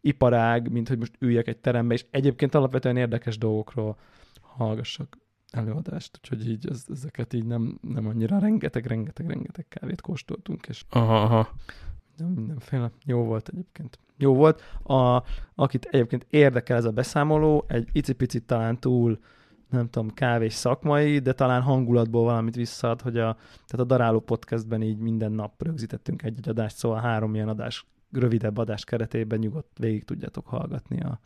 iparág, mint hogy most üljek egy terembe, és egyébként alapvetően érdekes dolgokról hallgassak előadást, úgyhogy így ez, ezeket így nem, nem annyira rengeteg, rengeteg, rengeteg kávét kóstoltunk, és aha, aha. mindenféle jó volt egyébként jó volt. A, akit egyébként érdekel ez a beszámoló, egy icipicit talán túl nem tudom, kávés szakmai, de talán hangulatból valamit visszaad, hogy a, tehát a Daráló podcastben így minden nap rögzítettünk egy-egy adást, szóval három ilyen adás, rövidebb adás keretében nyugodt végig tudjátok hallgatni a,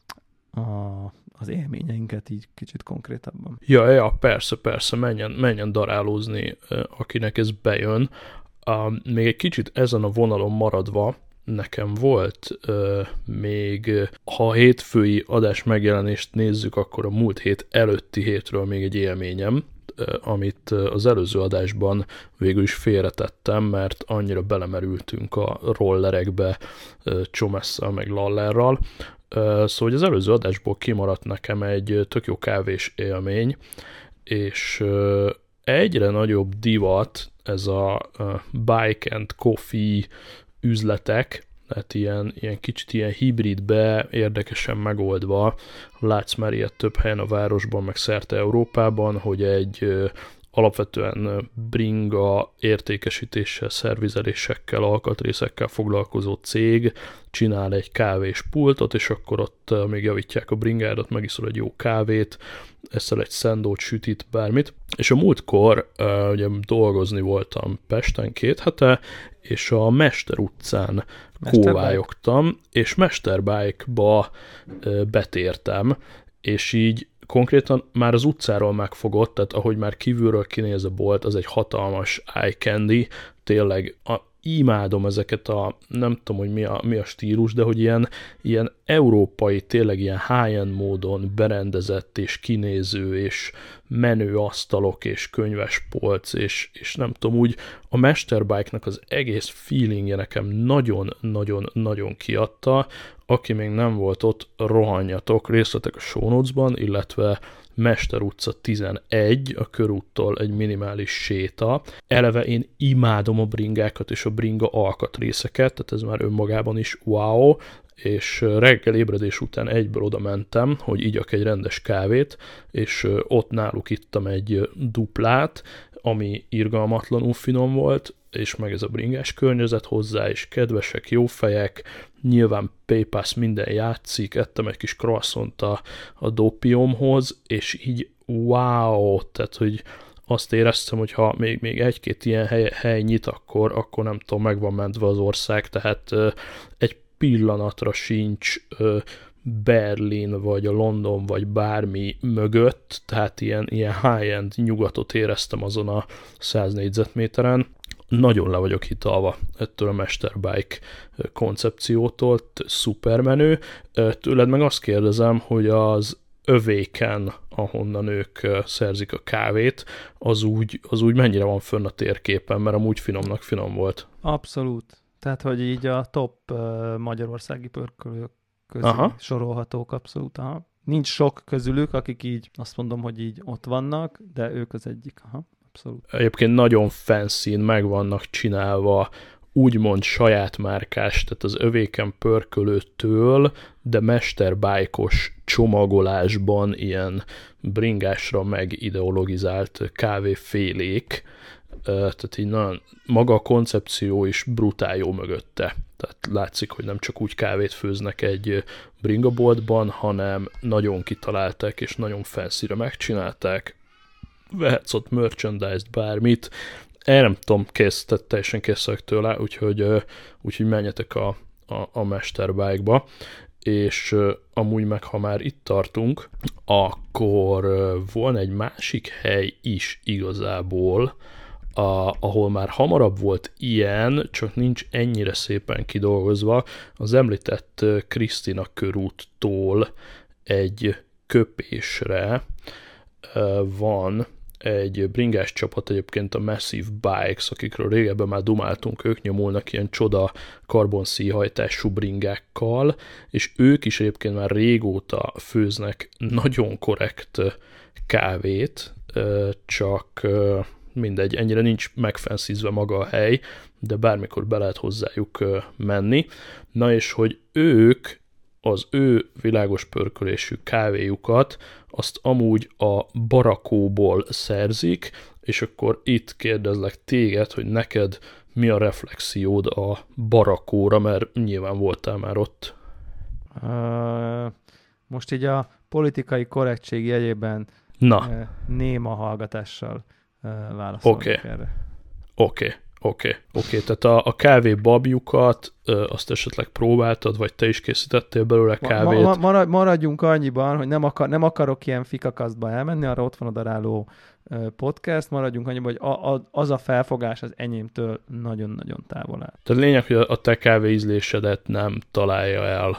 a, az élményeinket így kicsit konkrétabban. Ja, ja, persze, persze, menjen, menjen darálózni, akinek ez bejön. Uh, még egy kicsit ezen a vonalon maradva, nekem volt ö, még, ha a hétfői adás megjelenést nézzük, akkor a múlt hét előtti hétről még egy élményem, amit az előző adásban végül is félretettem, mert annyira belemerültünk a rollerekbe Csomesszal meg Lallerral. Szóval hogy az előző adásból kimaradt nekem egy tök jó kávés élmény, és egyre nagyobb divat ez a bike and coffee üzletek, tehát ilyen, ilyen kicsit ilyen hibridbe, érdekesen megoldva, látsz már ilyet több helyen a városban, meg szerte Európában, hogy egy alapvetően bringa értékesítéssel, szervizelésekkel, alkatrészekkel foglalkozó cég csinál egy kávés pultot, és akkor ott még javítják a bringádat, megiszol egy jó kávét, eszel egy szendót, sütit, bármit. És a múltkor ugye dolgozni voltam Pesten két hete, és a Mester utcán kóvályogtam, és Mesterbike-ba betértem, és így konkrétan már az utcáról megfogott, tehát ahogy már kívülről kinéz a bolt, az egy hatalmas eye candy, tényleg a, imádom ezeket a, nem tudom, hogy mi a, mi a stílus, de hogy ilyen, ilyen európai, tényleg ilyen high-end módon berendezett és kinéző és menő asztalok és könyves polc, és, és nem tudom, úgy a Masterbike-nak az egész feelingje nekem nagyon-nagyon-nagyon kiadta, aki még nem volt ott, rohanjatok, részletek a show notes-ban, illetve Mester utca 11, a körúttól egy minimális séta. Eleve én imádom a bringákat és a bringa alkatrészeket, tehát ez már önmagában is wow. és reggel ébredés után egyből oda mentem, hogy igyak egy rendes kávét, és ott náluk ittam egy duplát, ami irgalmatlanul finom volt, és meg ez a bringás környezet hozzá, és kedvesek, jó fejek, nyilván PayPass minden játszik, ettem egy kis croissant a, a dopiumhoz, és így wow, tehát hogy azt éreztem, hogy ha még, még egy-két ilyen hely, hely nyit, akkor, akkor nem tudom, meg van mentve az ország, tehát egy pillanatra sincs Berlin, vagy a London, vagy bármi mögött, tehát ilyen, ilyen high-end nyugatot éreztem azon a 100 négyzetméteren. Nagyon le vagyok hitalva ettől a Mesterbike koncepciótól, szuper menő. Tőled meg azt kérdezem, hogy az övéken, ahonnan ők szerzik a kávét, az úgy, az úgy mennyire van fönn a térképen, mert amúgy finomnak finom volt. Abszolút. Tehát, hogy így a top magyarországi pörkölők közé aha. sorolhatók abszolút. Aha. Nincs sok közülük, akik így azt mondom, hogy így ott vannak, de ők az egyik. Aha. Abszolút. Egyébként nagyon fancy meg vannak csinálva úgymond saját márkás, tehát az övéken pörkölőtől, de mesterbájkos csomagolásban ilyen bringásra meg ideologizált kávéfélék, tehát így nagyon, maga a koncepció is brutál jó mögötte. Tehát látszik, hogy nem csak úgy kávét főznek egy bringaboltban, hanem nagyon kitalálták és nagyon felszíre megcsinálták. Vehetsz ott merchandise-t, bármit. Én nem tudom, kész, tehát teljesen kész tőle, úgyhogy, úgyhogy menjetek a, a, a Mesterbike-ba és amúgy meg, ha már itt tartunk, akkor van egy másik hely is igazából, a, ahol már hamarabb volt ilyen, csak nincs ennyire szépen kidolgozva, az említett Krisztina körúttól egy köpésre van egy bringás csapat egyébként a Massive Bikes, akikről régebben már dumáltunk, ők nyomulnak ilyen csoda karbonszíhajtású bringákkal, és ők is egyébként már régóta főznek nagyon korrekt kávét, csak mindegy, ennyire nincs megfenszízve maga a hely, de bármikor be lehet hozzájuk menni. Na és hogy ők az ő világos pörkölésű kávéjukat azt amúgy a barakóból szerzik, és akkor itt kérdezlek téged, hogy neked mi a reflexiód a barakóra, mert nyilván voltál már ott. Most így a politikai korrektség jegyében Na. Néma hallgatással válaszolni okay. erre. Oké, okay. Oké, okay. oké. Okay. Tehát a, a kávé babjukat azt esetleg próbáltad, vagy te is készítettél belőle kávét? Ma, ma, maradjunk annyiban, hogy nem, akar, nem akarok ilyen fikakasztba elmenni, arra ott van a daráló podcast, maradjunk annyiban, hogy a, a, az a felfogás az enyémtől nagyon-nagyon távol áll. Tehát lényeg, hogy a te kávé ízlésedet nem találja el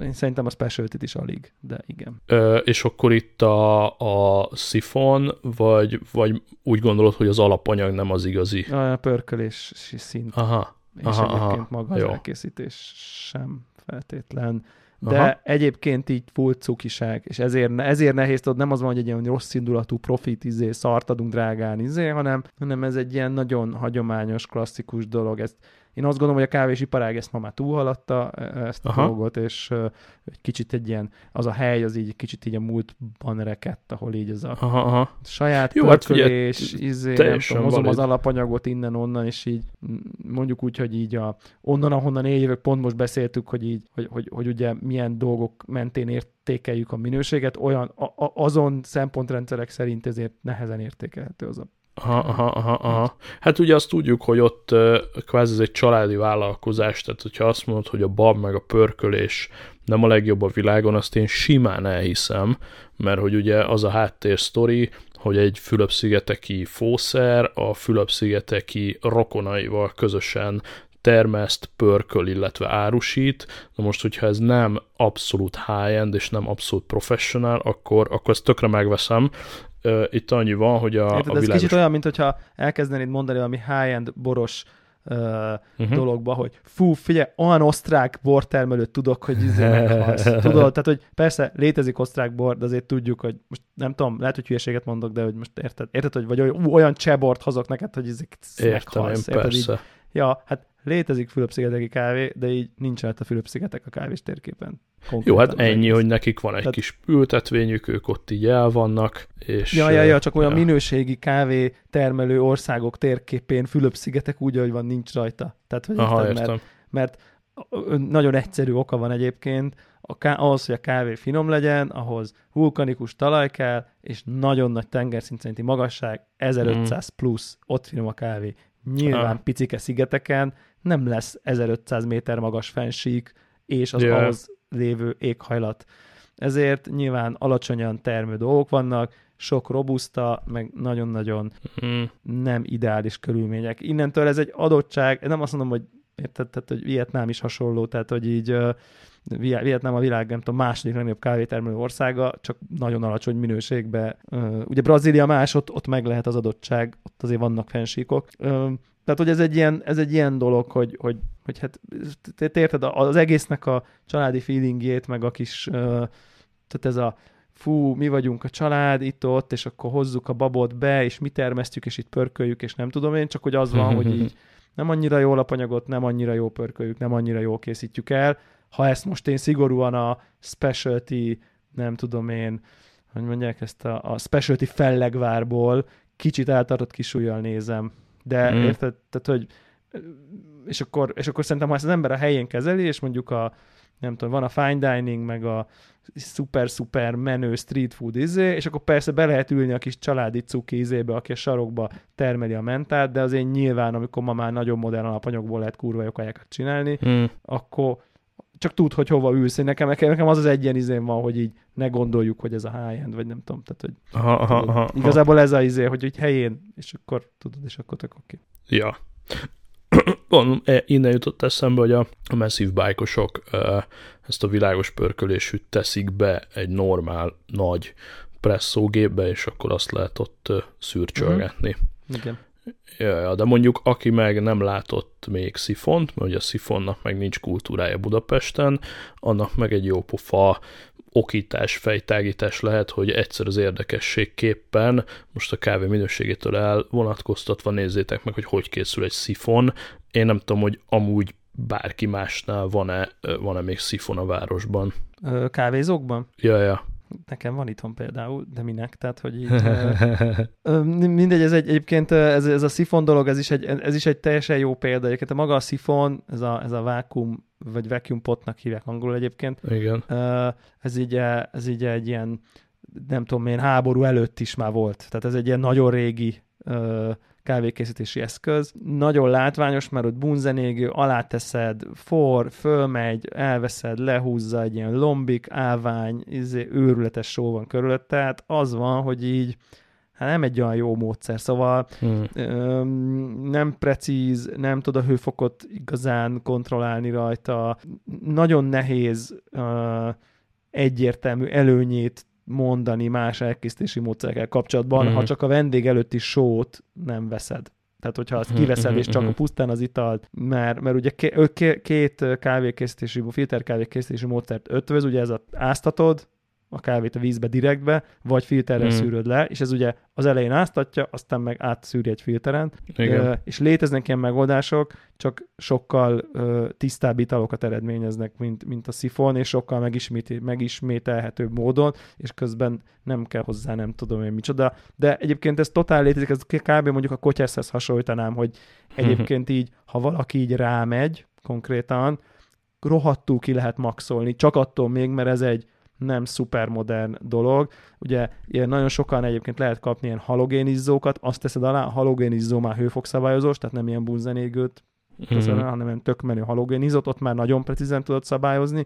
én szerintem a specialty is alig, de igen. Ö, és akkor itt a, a szifon, vagy, vagy úgy gondolod, hogy az alapanyag nem az igazi? A pörkölési szint. Aha. És aha, egyébként aha, maga az jó. elkészítés sem feltétlen. De Aha. egyébként így full cukiság, és ezért, ezért nehéz, tudod, nem az van, hogy egy ilyen rossz indulatú profit izé, szart adunk drágán izé, hanem, hanem ez egy ilyen nagyon hagyományos, klasszikus dolog. Ezt én azt gondolom, hogy a kávés ezt ma már túlhaladta e, ezt a Aha. dolgot, és egy kicsit egy ilyen, az a hely az így kicsit így a múltban rekedt, ahol így ez a aha, aha. saját Jó, pörkölés, hát izé, nem tudom, hozom az alapanyagot innen-onnan, és így mondjuk úgy, hogy így a, onnan, ahonnan én jövök, pont most beszéltük, hogy így, hogy, hogy, hogy ugye milyen dolgok mentén értékeljük a minőséget, olyan, a, a, azon szempontrendszerek szerint ezért nehezen értékelhető az a Aha, aha, aha, aha. Hát ugye azt tudjuk, hogy ott kvázi ez egy családi vállalkozás, tehát hogyha azt mondod, hogy a bab meg a pörkölés nem a legjobb a világon, azt én simán elhiszem, mert hogy ugye az a háttér sztori, hogy egy Fülöp-szigeteki fószer a Fülöp-szigeteki rokonaival közösen termeszt, pörköl, illetve árusít. Na most, hogyha ez nem abszolút high-end és nem abszolút professional, akkor, akkor ezt tökre megveszem, uh, itt annyi van, hogy a, Érted, a világos... ez kicsit olyan, mint hogyha elkezdenéd mondani valami high-end boros uh, uh-huh. dologba, hogy fú, figyelj, olyan osztrák bortermelőt tudok, hogy izé meghalsz. Tudod, tehát, hogy persze létezik osztrák bor, de azért tudjuk, hogy most nem tudom, lehet, hogy hülyeséget mondok, de hogy most érted, érted hogy vagy olyan, olyan csebort hozok neked, hogy Értem meghalsz. Én, érted, persze. Így, ja, hát létezik Fülöp-szigeteki kávé, de így nincs rajta Fülöp-szigetek a kávés térképen. Konkrétan Jó, hát ennyi, hogy nekik van egy Tehát... kis ültetvényük, ők ott így el vannak, és... Ja, ja, ja, csak olyan ja. minőségi kávé termelő országok térképén Fülöp-szigetek úgy, ahogy van, nincs rajta. Tehát, hogy Aha, értem, mert, mert nagyon egyszerű oka van egyébként, a ká- ahhoz, hogy a kávé finom legyen, ahhoz vulkanikus talaj kell, és nagyon nagy tengerszint szerinti magasság, 1500 mm. plusz, ott finom a kávé. Nyilván ah. picike szigeteken nem lesz 1500 méter magas fensík, és az yeah. ahhoz lévő éghajlat. Ezért nyilván alacsonyan termő dolgok vannak, sok robuszta, meg nagyon-nagyon mm. nem ideális körülmények. Innentől ez egy adottság, nem azt mondom, hogy érted, tehát, hogy Vietnám is hasonló, tehát, hogy így Vietnám a világ, nem tudom, második legnagyobb kávétermelő országa, csak nagyon alacsony minőségben. Uh, ugye Brazília más, ott, ott meg lehet az adottság, ott azért vannak fensíkok. Tehát, hogy ez egy ilyen, ez egy ilyen dolog, hogy, hogy, hogy hát te érted, az egésznek a családi feelingjét, meg a kis, tehát ez a fú, mi vagyunk a család, itt-ott, és akkor hozzuk a babot be, és mi termesztjük, és itt pörköljük, és nem tudom én, csak hogy az van, hogy így nem annyira jó alapanyagot, nem annyira jó pörköljük, nem annyira jó készítjük el. Ha ezt most én szigorúan a specialty, nem tudom én, hogy mondják ezt a, a specialty fellegvárból kicsit eltartott kisújjal nézem. De mm. érted, tehát, hogy és akkor, és akkor szerintem, ha ezt az ember a helyén kezeli, és mondjuk a, nem tudom, van a fine dining, meg a szuper-szuper menő street food izé, és akkor persze be lehet ülni a kis családi cuki izébe, aki a sarokba termeli a mentát, de azért nyilván, amikor ma már nagyon modern alapanyagból lehet kurva jokajákat csinálni, hmm. akkor csak tud, hogy hova ülsz. Nekem, nekem az az egyen izén van, hogy így ne gondoljuk, hogy ez a high-end, vagy nem tudom. Tehát, hogy aha, aha, aha, igazából ez az izé, hogy így helyén, és akkor tudod, és akkor tök oké. Ja. Van, e, innen jutott eszembe, hogy a, a masszív bájkosok ezt a világos pörkölésűt teszik be egy normál, nagy presszógépbe, és akkor azt lehet ott szürcsölgetni. Uh-huh. Igen. Ja, de mondjuk aki meg nem látott még szifont, mert ugye a szifonnak meg nincs kultúrája Budapesten, annak meg egy jó pofa okítás, fejtágítás lehet, hogy egyszer az érdekességképpen, most a kávé minőségétől elvonatkoztatva nézzétek meg, hogy hogy készül egy szifon. Én nem tudom, hogy amúgy bárki másnál van-e, van-e még szifon a városban. Kávézókban? Ja, ja. Nekem van itthon például, de minek? Tehát, hogy így, ö, mindegy, ez egy, egyébként ez, ez a szifon dolog, ez is, egy, ez is egy teljesen jó példa. Egyébként a maga a szifon, ez a, ez a vákum, vagy vacuum potnak hívják angolul egyébként. Igen. Ez így, ez így egy ilyen, nem tudom én, háború előtt is már volt. Tehát ez egy ilyen nagyon régi kávékészítési eszköz. Nagyon látványos, mert ott bunzenégő, aláteszed, for, fölmegy, elveszed, lehúzza egy ilyen lombik, állvány, izé, őrületes só van körülött, tehát az van, hogy így hát nem egy olyan jó módszer, szóval hmm. öm, nem precíz, nem tud a hőfokot igazán kontrollálni rajta, nagyon nehéz ö, egyértelmű előnyét mondani más elkészítési módszerekkel kapcsolatban, mm-hmm. ha csak a vendég előtti sót nem veszed. Tehát, hogyha azt mhm, kiveszed, és csak a mhm. pusztán az italt, mert, mert ugye két kávékészítési, filterkávékészítési módszert ötvöz, ugye ez a áztatod, a kávét a vízbe direktbe, vagy filterrel mm. szűröd le, és ez ugye az elején áztatja, aztán meg átszűri egy filteren, Igen. és léteznek ilyen megoldások, csak sokkal uh, tisztább italokat eredményeznek, mint, mint a szifon, és sokkal megismét, megismételhetőbb módon, és közben nem kell hozzá, nem tudom én micsoda. De egyébként ez totál létezik, ez kb. mondjuk a kotyászhez hasonlítanám, hogy egyébként így, ha valaki így rámegy konkrétan, rohadtul ki lehet maxolni, csak attól még, mert ez egy nem szupermodern dolog. Ugye ilyen nagyon sokan egyébként lehet kapni ilyen halogénizzókat, azt teszed alá, a halogénizzó már hőfokszabályozós, tehát nem ilyen bunzenégőt, mm-hmm. hanem ilyen tök menő halogénizót, ott már nagyon precízen tudod szabályozni,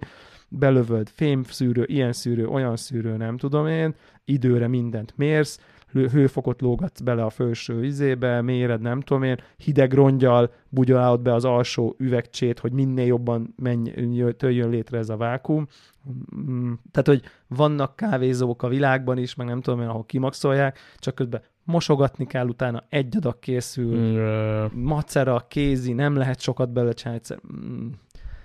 belövöd fémszűrő, ilyen szűrő, olyan szűrő, nem tudom én, időre mindent mérsz, hőfokot lógatsz bele a felső izébe, méred, nem tudom én, hideg rongyal bugyolálod be az alsó üvegcsét, hogy minél jobban menj, töljön létre ez a vákum. Mm, tehát, hogy vannak kávézók a világban is, meg nem tudom én, ahol kimaxolják, csak közben mosogatni kell, utána egy adag készül, mm. macera, kézi, nem lehet sokat belecsinálni.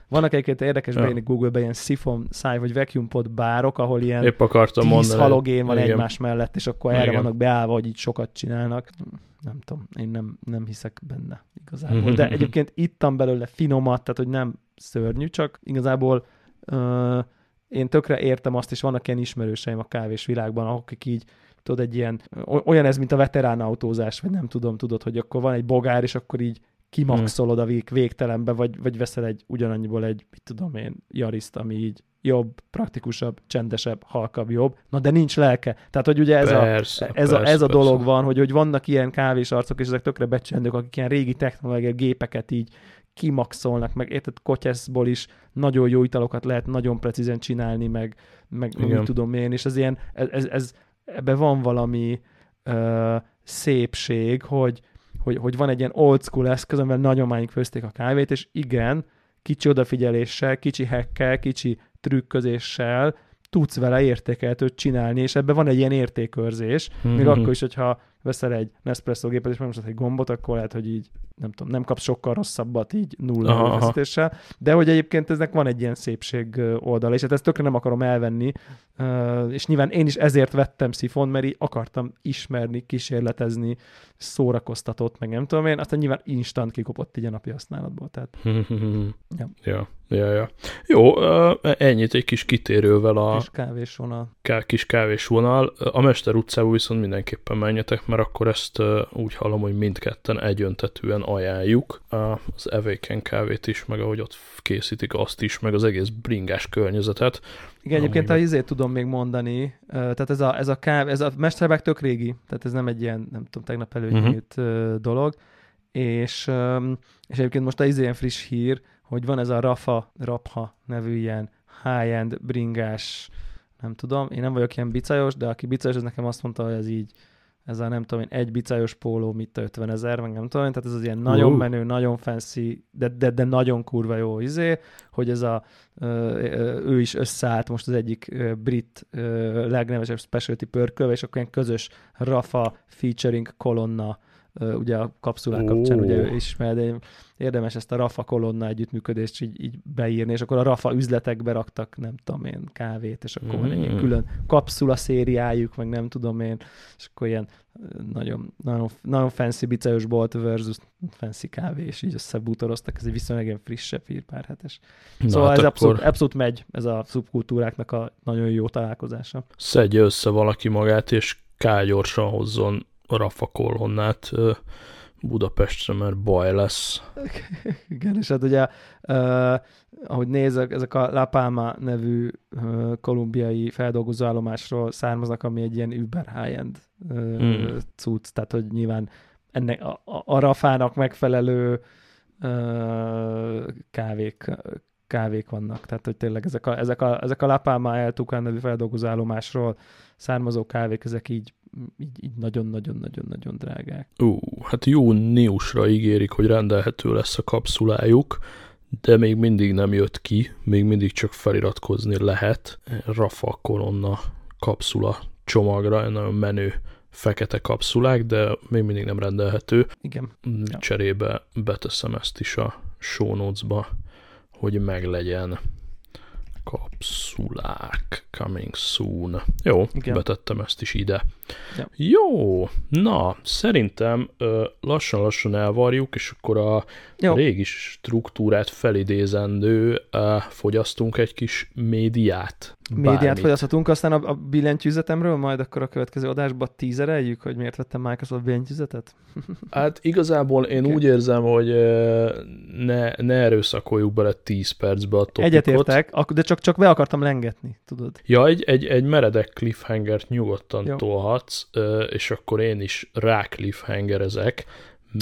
Vannak egyébként érdekes ja. beírni Google-be ilyen siphon száj vagy vacuum pod bárok, ahol ilyen Épp akartam 10 mondani. halogén van Igen. egymás mellett, és akkor Igen. erre vannak beállva, hogy így sokat csinálnak. nem tudom, én nem, nem hiszek benne igazából. De egyébként ittam belőle finomat, tehát hogy nem szörnyű, csak igazából uh, én tökre értem azt, és vannak ilyen ismerőseim a kávés világban, akik így tudod, egy ilyen, olyan ez, mint a veterán autózás, vagy nem tudom, tudod, hogy akkor van egy bogár, és akkor így kimaxolod a vég, végtelenbe, vagy, vagy veszel egy ugyanannyiból egy, mit tudom én, jariszt, ami így jobb, praktikusabb, csendesebb, halkabb, jobb. Na de nincs lelke. Tehát, hogy ugye ez, persze, a, ez, persze, a, ez a dolog van, hogy, hogy vannak ilyen kávés arcok, és ezek tökre becsendők, akik ilyen régi technológiai gépeket így kimaxolnak, meg érted, kotyeszból is nagyon jó italokat lehet nagyon precízen csinálni, meg, meg nem tudom én, és ez ilyen, ez, ez, ez ebben van valami uh, szépség, hogy, hogy, hogy van egy ilyen old school eszköz, amivel nagyon mányik főzték a kávét, és igen, kicsi odafigyeléssel, kicsi hekkel, kicsi trükközéssel tudsz vele értékeltőt csinálni, és ebben van egy ilyen értékörzés, mm-hmm. még akkor is, hogyha veszel egy Nespresso gépet, és megmutasz egy gombot, akkor lehet, hogy így nem tudom, nem kapsz sokkal rosszabbat így nulla vezetéssel, de hogy egyébként eznek van egy ilyen szépség oldala, és hát ezt tökre nem akarom elvenni, és nyilván én is ezért vettem szifon, mert így akartam ismerni, kísérletezni, szórakoztatott, meg nem tudom én, aztán nyilván instant kikopott így a napi használatból, tehát ja. ja. Ja, ja. Jó, ennyit egy kis kitérővel a... Kis kávésvonal. Kis kávésvonal. A Mester utcába viszont mindenképpen menjetek, mert akkor ezt úgy hallom, hogy mindketten egyöntetően ajánljuk. Az Evéken kávét is, meg ahogy ott készítik azt is, meg az egész bringás környezetet. Igen, egyébként a izét tudom még mondani, tehát ez a, ez a káv, ez a Mesterbek tök régi, tehát ez nem egy ilyen, nem tudom, tegnap előnyílt uh-huh. dolog, és, és egyébként most a izén friss hír, hogy van ez a Rafa, Rapha nevű ilyen high-end bringás, nem tudom, én nem vagyok ilyen bicajos, de aki bicajos, az nekem azt mondta, hogy ez így, ez a nem tudom én, egy bicajos póló, mit 50 ezer, meg nem tudom én, tehát ez az ilyen nagyon uh. menő, nagyon fancy, de, de, de nagyon kurva jó izé, hogy ez a, ő is összeállt most az egyik brit legnevesebb specialty pörköl, és akkor ilyen közös Rafa featuring kolonna ugye a kapszulák oh. kapcsán ugye ő ismer, de érdemes ezt a Rafa kolonna együttműködést így, így beírni, és akkor a Rafa üzletekbe raktak, nem tudom én, kávét, és akkor mm. van egy ilyen mm. külön kapszula szériájuk, meg nem tudom én, és akkor ilyen nagyon, nagyon, nagyon fancy bicajos bolt versus fancy kávé, és így összebútoroztak, ez egy viszonylag ilyen frissebb hír, pár hetes. Na, szóval hát ez akkor... abszolút, abszolút megy, ez a szubkultúráknak a nagyon jó találkozása. Szedje össze valaki magát, és kágyorsan hozzon Rafa kolonnát Budapestre, mert baj lesz. Igen, és hát ugye, ahogy nézek, ezek a La Palma nevű kolumbiai feldolgozóállomásról származnak, ami egy ilyen Uber high-end uh, mm. cucc, tehát hogy nyilván ennek a, a Rafának megfelelő kávék, kávék vannak. Tehát, hogy tényleg ezek a, ezek a, ezek a La Palma El Tucán nevű feldolgozóállomásról származó kávék, ezek így így, így nagyon-nagyon-nagyon-nagyon drágák. Ú, hát júniusra ígérik, hogy rendelhető lesz a kapszulájuk, de még mindig nem jött ki, még mindig csak feliratkozni lehet. Rafa Kolonna kapszula csomagra, nagyon menő fekete kapszulák, de még mindig nem rendelhető. Igen. Cserébe beteszem ezt is a show notes-ba, hogy meglegyen kapszulák coming soon. Jó, Igen. betettem ezt is ide. Ja. Jó, na, szerintem lassan-lassan elvarjuk, és akkor a Jó. régi struktúrát felidézendő fogyasztunk egy kis médiát. Médiát bármit. fogyaszthatunk, aztán a, a billentyűzetemről majd akkor a következő adásban tízereljük, hogy miért vettem Microsoft billentyűzetet? Hát igazából én okay. úgy érzem, hogy ne, ne erőszakoljuk bele 10 percbe a topikot. Egyetértek, de csak, csak be akartam lengetni, tudod. Ja, egy, egy, egy meredek cliffhangert nyugodtan Jó. tolhatsz, és akkor én is rá cliffhangerezek,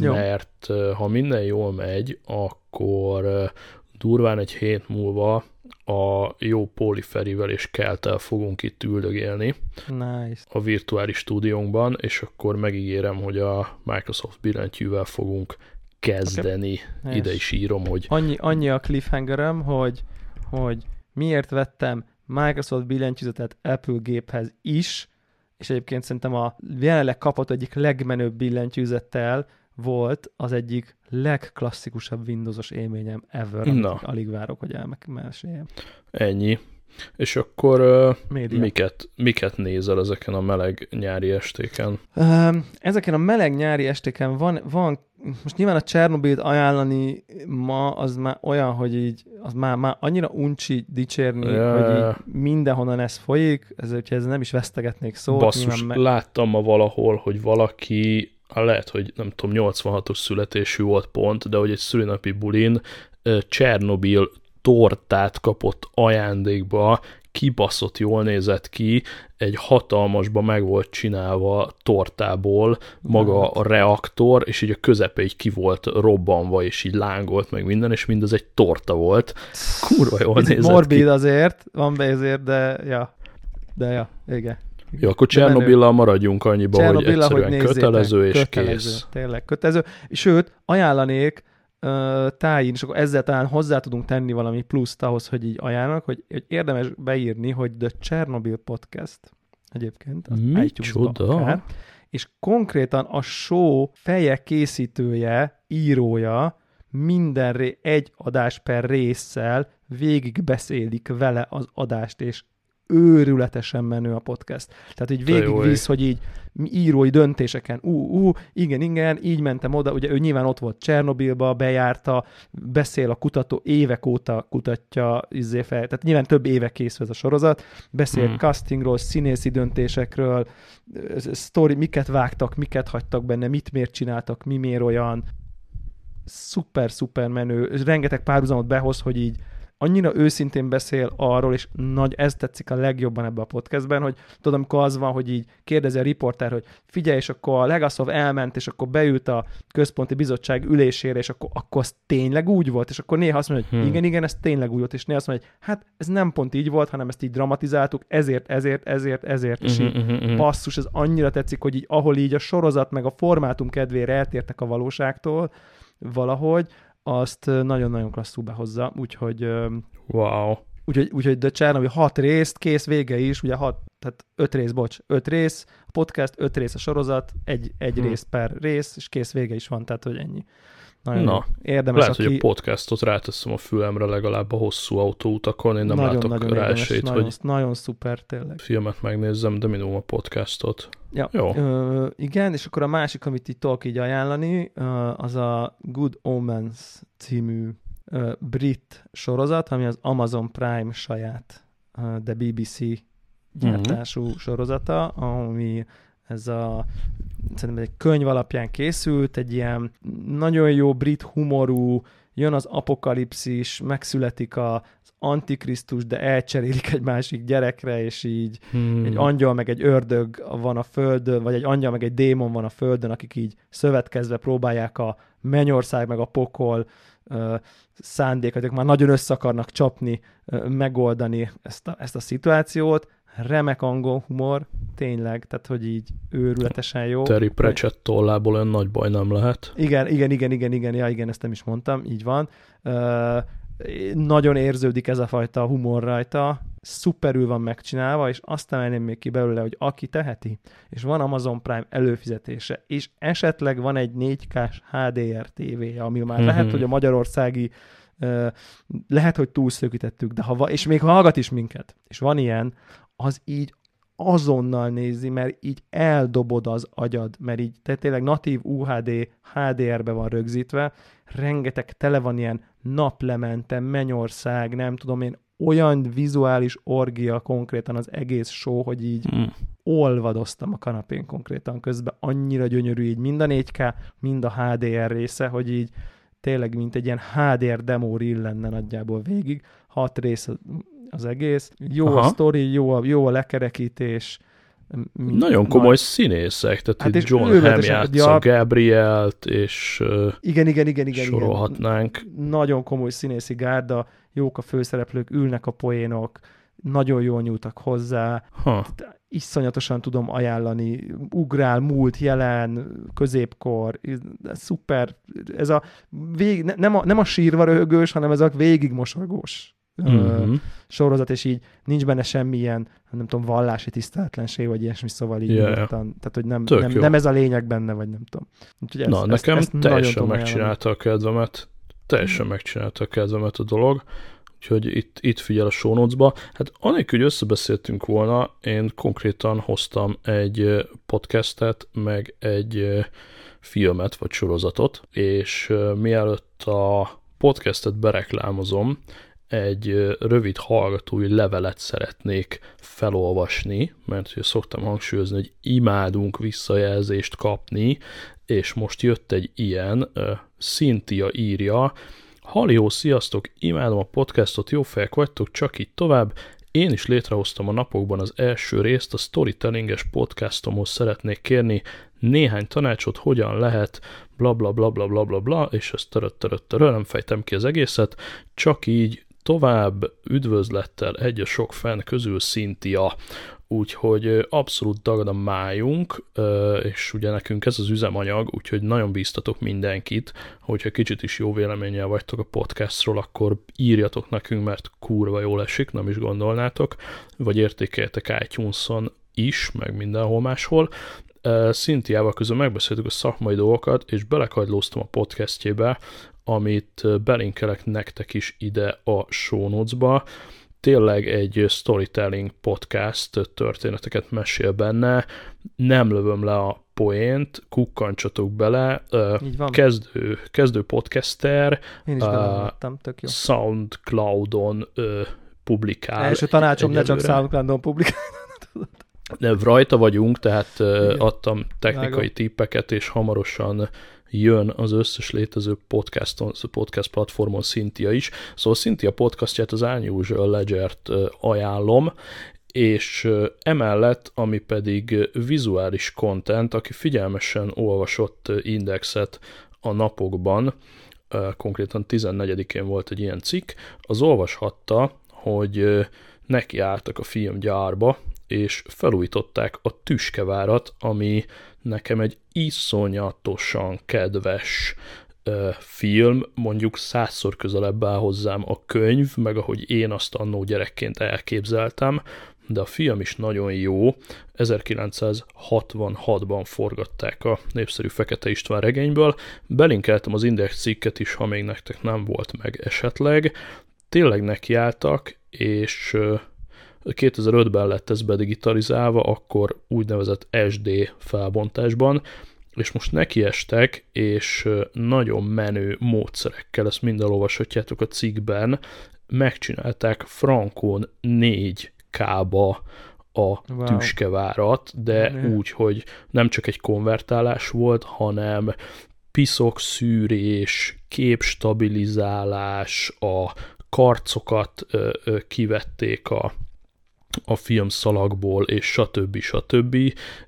mert Jó. ha minden jól megy, akkor durván egy hét múlva a jó Poliferivel és Keltel fogunk itt üldögélni nice. a virtuális stúdiónkban, és akkor megígérem, hogy a Microsoft billentyűvel fogunk kezdeni. Okay. Ide is írom, hogy... Annyi, annyi a cliffhangerem, hogy, hogy miért vettem Microsoft billentyűzetet Apple géphez is, és egyébként szerintem a jelenleg kapott egyik legmenőbb billentyűzettel volt az egyik legklasszikusabb Windowsos élményem ever, Na. alig várok, hogy elmeséljem. Ennyi. És akkor Média. miket, miket nézel ezeken a meleg nyári estéken? Ezeken a meleg nyári estéken van, van most nyilván a Csernobilt ajánlani ma az már olyan, hogy így, az már, már annyira uncsi dicsérni, Ja. hogy így mindenhonnan ez folyik, ez, hogyha ez nem is vesztegetnék szót. Basszus, nyilván me- láttam ma valahol, hogy valaki, lehet, hogy nem tudom, 86-os születésű volt pont, de hogy egy szülinapi bulin Csernobil tortát kapott ajándékba, kibaszott jól nézett ki, egy hatalmasba meg volt csinálva tortából maga a reaktor, és így a közepe így ki volt robbanva, és így lángolt meg minden, és mindez egy torta volt. Kurva jól Picit nézett morbid ki. azért, van be ezért, de ja. De ja, igen. Jó, akkor. Csernobillal maradjunk annyiba, hogy egyszerűen nézzétek, kötelező és kötelező, kész. Tényleg, kötelező. Sőt, ajánlanék uh, tájin, és akkor ezzel talán hozzá tudunk tenni valami pluszt ahhoz, hogy így ajánlok, hogy, hogy érdemes beírni, hogy The Chernobyl Podcast egyébként, az Micsoda? akár, és konkrétan a show feje készítője, írója minden ré- egy adás per résszel végig beszélik vele az adást, és őrületesen menő a podcast. Tehát így Te jó végig ég. visz, hogy így írói döntéseken, ú, ú, igen, igen, így mentem oda, ugye ő nyilván ott volt Csernobilba, bejárta, beszél a kutató, évek óta kutatja, izzé fel, tehát nyilván több éve készül ez a sorozat, beszél Hmm. castingról, színészi döntésekről, story, miket vágtak, miket hagytak benne, mit miért csináltak, mi miért olyan, szuper, szuper menő, rengeteg párhuzamot behoz, hogy így annyira őszintén beszél arról, és nagy, ez tetszik a legjobban ebbe a podcastben, hogy tudod, amikor az van, hogy így kérdezi a riporter, hogy figyelj, és akkor a Legasov elment, és akkor beült a központi bizottság ülésére, és akkor, akkor az tényleg úgy volt, és akkor néha azt mondja, hogy Hmm. igen, igen, ez tényleg úgy volt, és néha azt mondja, hogy hát ez nem pont így volt, hanem ezt így dramatizáltuk, ezért, ezért, ezért, ezért, és így Mhm, mhm, mhm. basszus, ez annyira tetszik, hogy így, ahol így a sorozat meg a formátum kedvére eltértek a valóságtól valahogy, azt nagyon-nagyon klasszul behozza, úgyhogy, Wow. úgyhogy, úgyhogy The Chernobyl hat részt, kész vége is, ugye hat, tehát öt rész, bocs, öt rész, a podcast, öt rész a sorozat, egy, egy Hm. rész per rész, és kész vége is van, tehát hogy ennyi. Nagyon Na, érdemes, Lehet, hogy aki... a podcastot ráteszem a fülemre legalább a hosszú autóutakon, én nem nagyon, látok nagyon rá érdemes, esélyt, nagyon, hogy nagyon szuper, tényleg. filmet megnézzem, de minimum a podcastot. Ja, Jó. Ö, igen, és akkor a másik, amit itt tudok így ajánlani, az a Good Omens című ö, brit sorozat, ami az Amazon Prime saját, de BBC gyártású Mhm. sorozata, ami ez a szerintem egy könyv alapján készült, egy ilyen nagyon jó brit humorú, jön az apokalipszis, megszületik az antikrisztus, de elcserélik egy másik gyerekre, és így Hmm. egy angyal meg egy ördög van a földön, vagy egy angyal meg egy démon van a földön, akik így szövetkezve próbálják a mennyország meg a pokol ö, szándékat, ők már nagyon össze akarnak csapni, ö, megoldani ezt a, ezt a szituációt. Remek angol humor, tényleg, tehát hogy így őrületesen jó. Terry Pratchett tollából olyan nagy baj nem lehet. Igen, igen, igen, igen, igen, ja, igen, ezt nem is mondtam, így van. Nagyon érződik ez a fajta humor rajta, szuperül van megcsinálva, és azt emelném még ki belőle, hogy aki teheti, és van Amazon Prime előfizetése, és esetleg van egy 4K-s HDR TV, ami már Mhm. lehet, hogy a magyarországi lehet, hogy túlszökítettük, de ha va- és még hallgat is minket, és van ilyen, az így azonnal nézi, mert így eldobod az agyad, mert így te tényleg natív UHD HDR-be van rögzítve, rengeteg tele van ilyen naplemente, mennyország, nem tudom én, olyan vizuális orgia konkrétan az egész show, hogy így Hmm. olvadoztam a kanapén konkrétan közben, annyira gyönyörű így mind a 4K, mind a HDR része, hogy így tényleg mint egy ilyen HDR demo reel lenne nagyjából végig, hat rész az- egész, jó Aha. a sztori, jó a, jó a lekerekítés, Nagyon komoly színészek, tehát Hát itt John Hamm játsza ja. Gabrielt, és Igen, igen, igen, igen. sorolhatnánk. Igen. Nagyon komoly színészi gárda, jók a főszereplők, ülnek a poénok, nagyon jól nyúltak hozzá, Ha. iszonyatosan tudom ajánlani, ugrál, múlt, jelen, középkor, szuper, ez a vég, ne- nem, a, nem a sírva röhögős, hanem ez a végig mosolygós mm-hmm. Mhm. sorozat, és így nincs benne semmilyen, nem tudom, vallási tiszteletlenség, vagy ilyesmi, szóval így ja. nyugodtan, tehát hogy nem, Tök nem, jó. nem, ez a lényeg benne, vagy nem tudom. Úgyhogy ezt, Na, ezt, nekem ezt teljesen megcsinálta a kedvemet. Teljesen megcsinálta a kedvemet a dolog. úgyhogy itt, itt figyel a show notes-ba. Hát anélkül, hogy összebeszéltünk volna, én konkrétan hoztam egy podcastet, meg egy filmet, vagy sorozatot, és mielőtt a podcastet bereklámozom, egy rövid hallgatói levelet szeretnék felolvasni, mert hogy szoktam hangsúlyozni, hogy imádunk visszajelzést kapni, és most jött egy ilyen, Cynthia írja, Halió, sziasztok, imádom a podcastot, jó fejek vagytok, csak így tovább, én is létrehoztam a napokban az első részt, a storytellinges podcastomhoz szeretnék kérni. Néhány tanácsot, hogyan lehet bla bla bla bla bla bla bla, és ezt törött törött törött, nem fejtem ki az egészet, csak így tovább üdvözlettel egy a sok fenn közül Cynthia, úgyhogy abszolút dagad a májunk, és ugye nekünk ez az üzemanyag, úgyhogy nagyon bíztatok mindenkit, hogyha kicsit is jó véleménnyel vagytok a podcastról, akkor írjatok nekünk, mert kurva jól esik, nem is gondolnátok, vagy értékeltek iTunes-on is, meg mindenhol máshol. Szintiával közül megbeszéltük a szakmai dolgokat, és belekagylóztam a podcastjébe, amit belinkelek nektek is ide a show notes-ba. Tényleg egy storytelling podcast történeteket mesél benne, nem lövöm le a poént, kukkancsatok bele, kezdő, kezdő podcaster, Én is uh, tök jó. Soundcloud-on uh, publikál. Első tanácsom, ne csak Soundcloud-on publikál. De rajta vagyunk, tehát Igen. adtam technikai Vágom. tippeket, és hamarosan jön az összes létező podcaston, podcast platformon Cynthia is. Szóval Cynthia podcastját az Unusual Ledger-t ajánlom, és emellett, ami pedig vizuális content, aki figyelmesen olvasott indexet a napokban, konkrétan 14-én volt egy ilyen cikk, az olvashatta, hogy nekiálltak a filmgyárba, és felújították a Tüskevárat, ami nekem egy iszonyatosan kedves film, mondjuk százszor közelebb áll hozzám a könyv, meg ahogy én azt annó gyerekként elképzeltem, de a film is nagyon jó. 1966-ban forgatták a népszerű Fekete István regényből. Belinkeltem az Index cikket is, ha még nektek nem volt meg esetleg. Tényleg nekiálltak, és 2005-ben lett ez bedigitalizálva, akkor úgynevezett SD felbontásban, és most nekiestek, és nagyon menő módszerekkel, ezt mind olvashatjátok a cikkben, megcsinálták Frankon 4K-ba a wow. tüskevárat, de yeah. úgy, hogy nem csak egy konvertálás volt, hanem piszok szűrés, képstabilizálás, a karcokat kivették a, a filmszalagból, és stb. stb.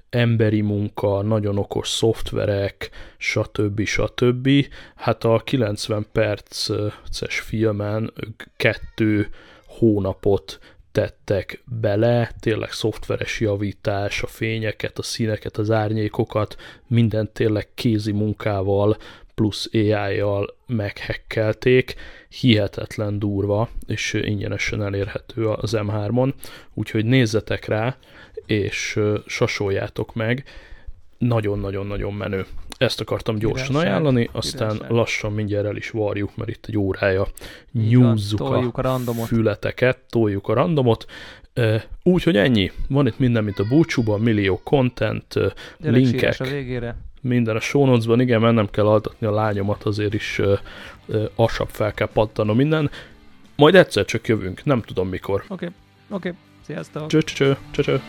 Emberi munka, nagyon okos szoftverek, stb. stb. Hát a 90 perces filmen kettő hónapot tettek bele, tényleg szoftveres javítás, a fényeket, a színeket, az árnyékokat, mindent tényleg kézi munkával plusz AI-jal meghekkelték, hihetetlen durva, és ingyenesen elérhető az M3-on, úgyhogy nézzetek rá, és sasoljátok meg, nagyon-nagyon-nagyon menő. Ezt akartam gyorsan Királyság, ajánlani, aztán királyság. lassan mindjárt el is varjuk, mert itt egy órája nyúzzuk a, a randomot. fületeket, toljuk a randomot. Úgyhogy ennyi. Van itt minden, mint a búcsúban, millió content, Gyerek linkek. a végére minden a show notes-ban, igen, mert nem kell altatni a lányomat, azért is uh, uh, asabb fel kell pattanom minden. Majd egyszer csak jövünk, nem tudom mikor. Oké, okay. oké, okay. sziasztok! Cső, cső, cső, cső.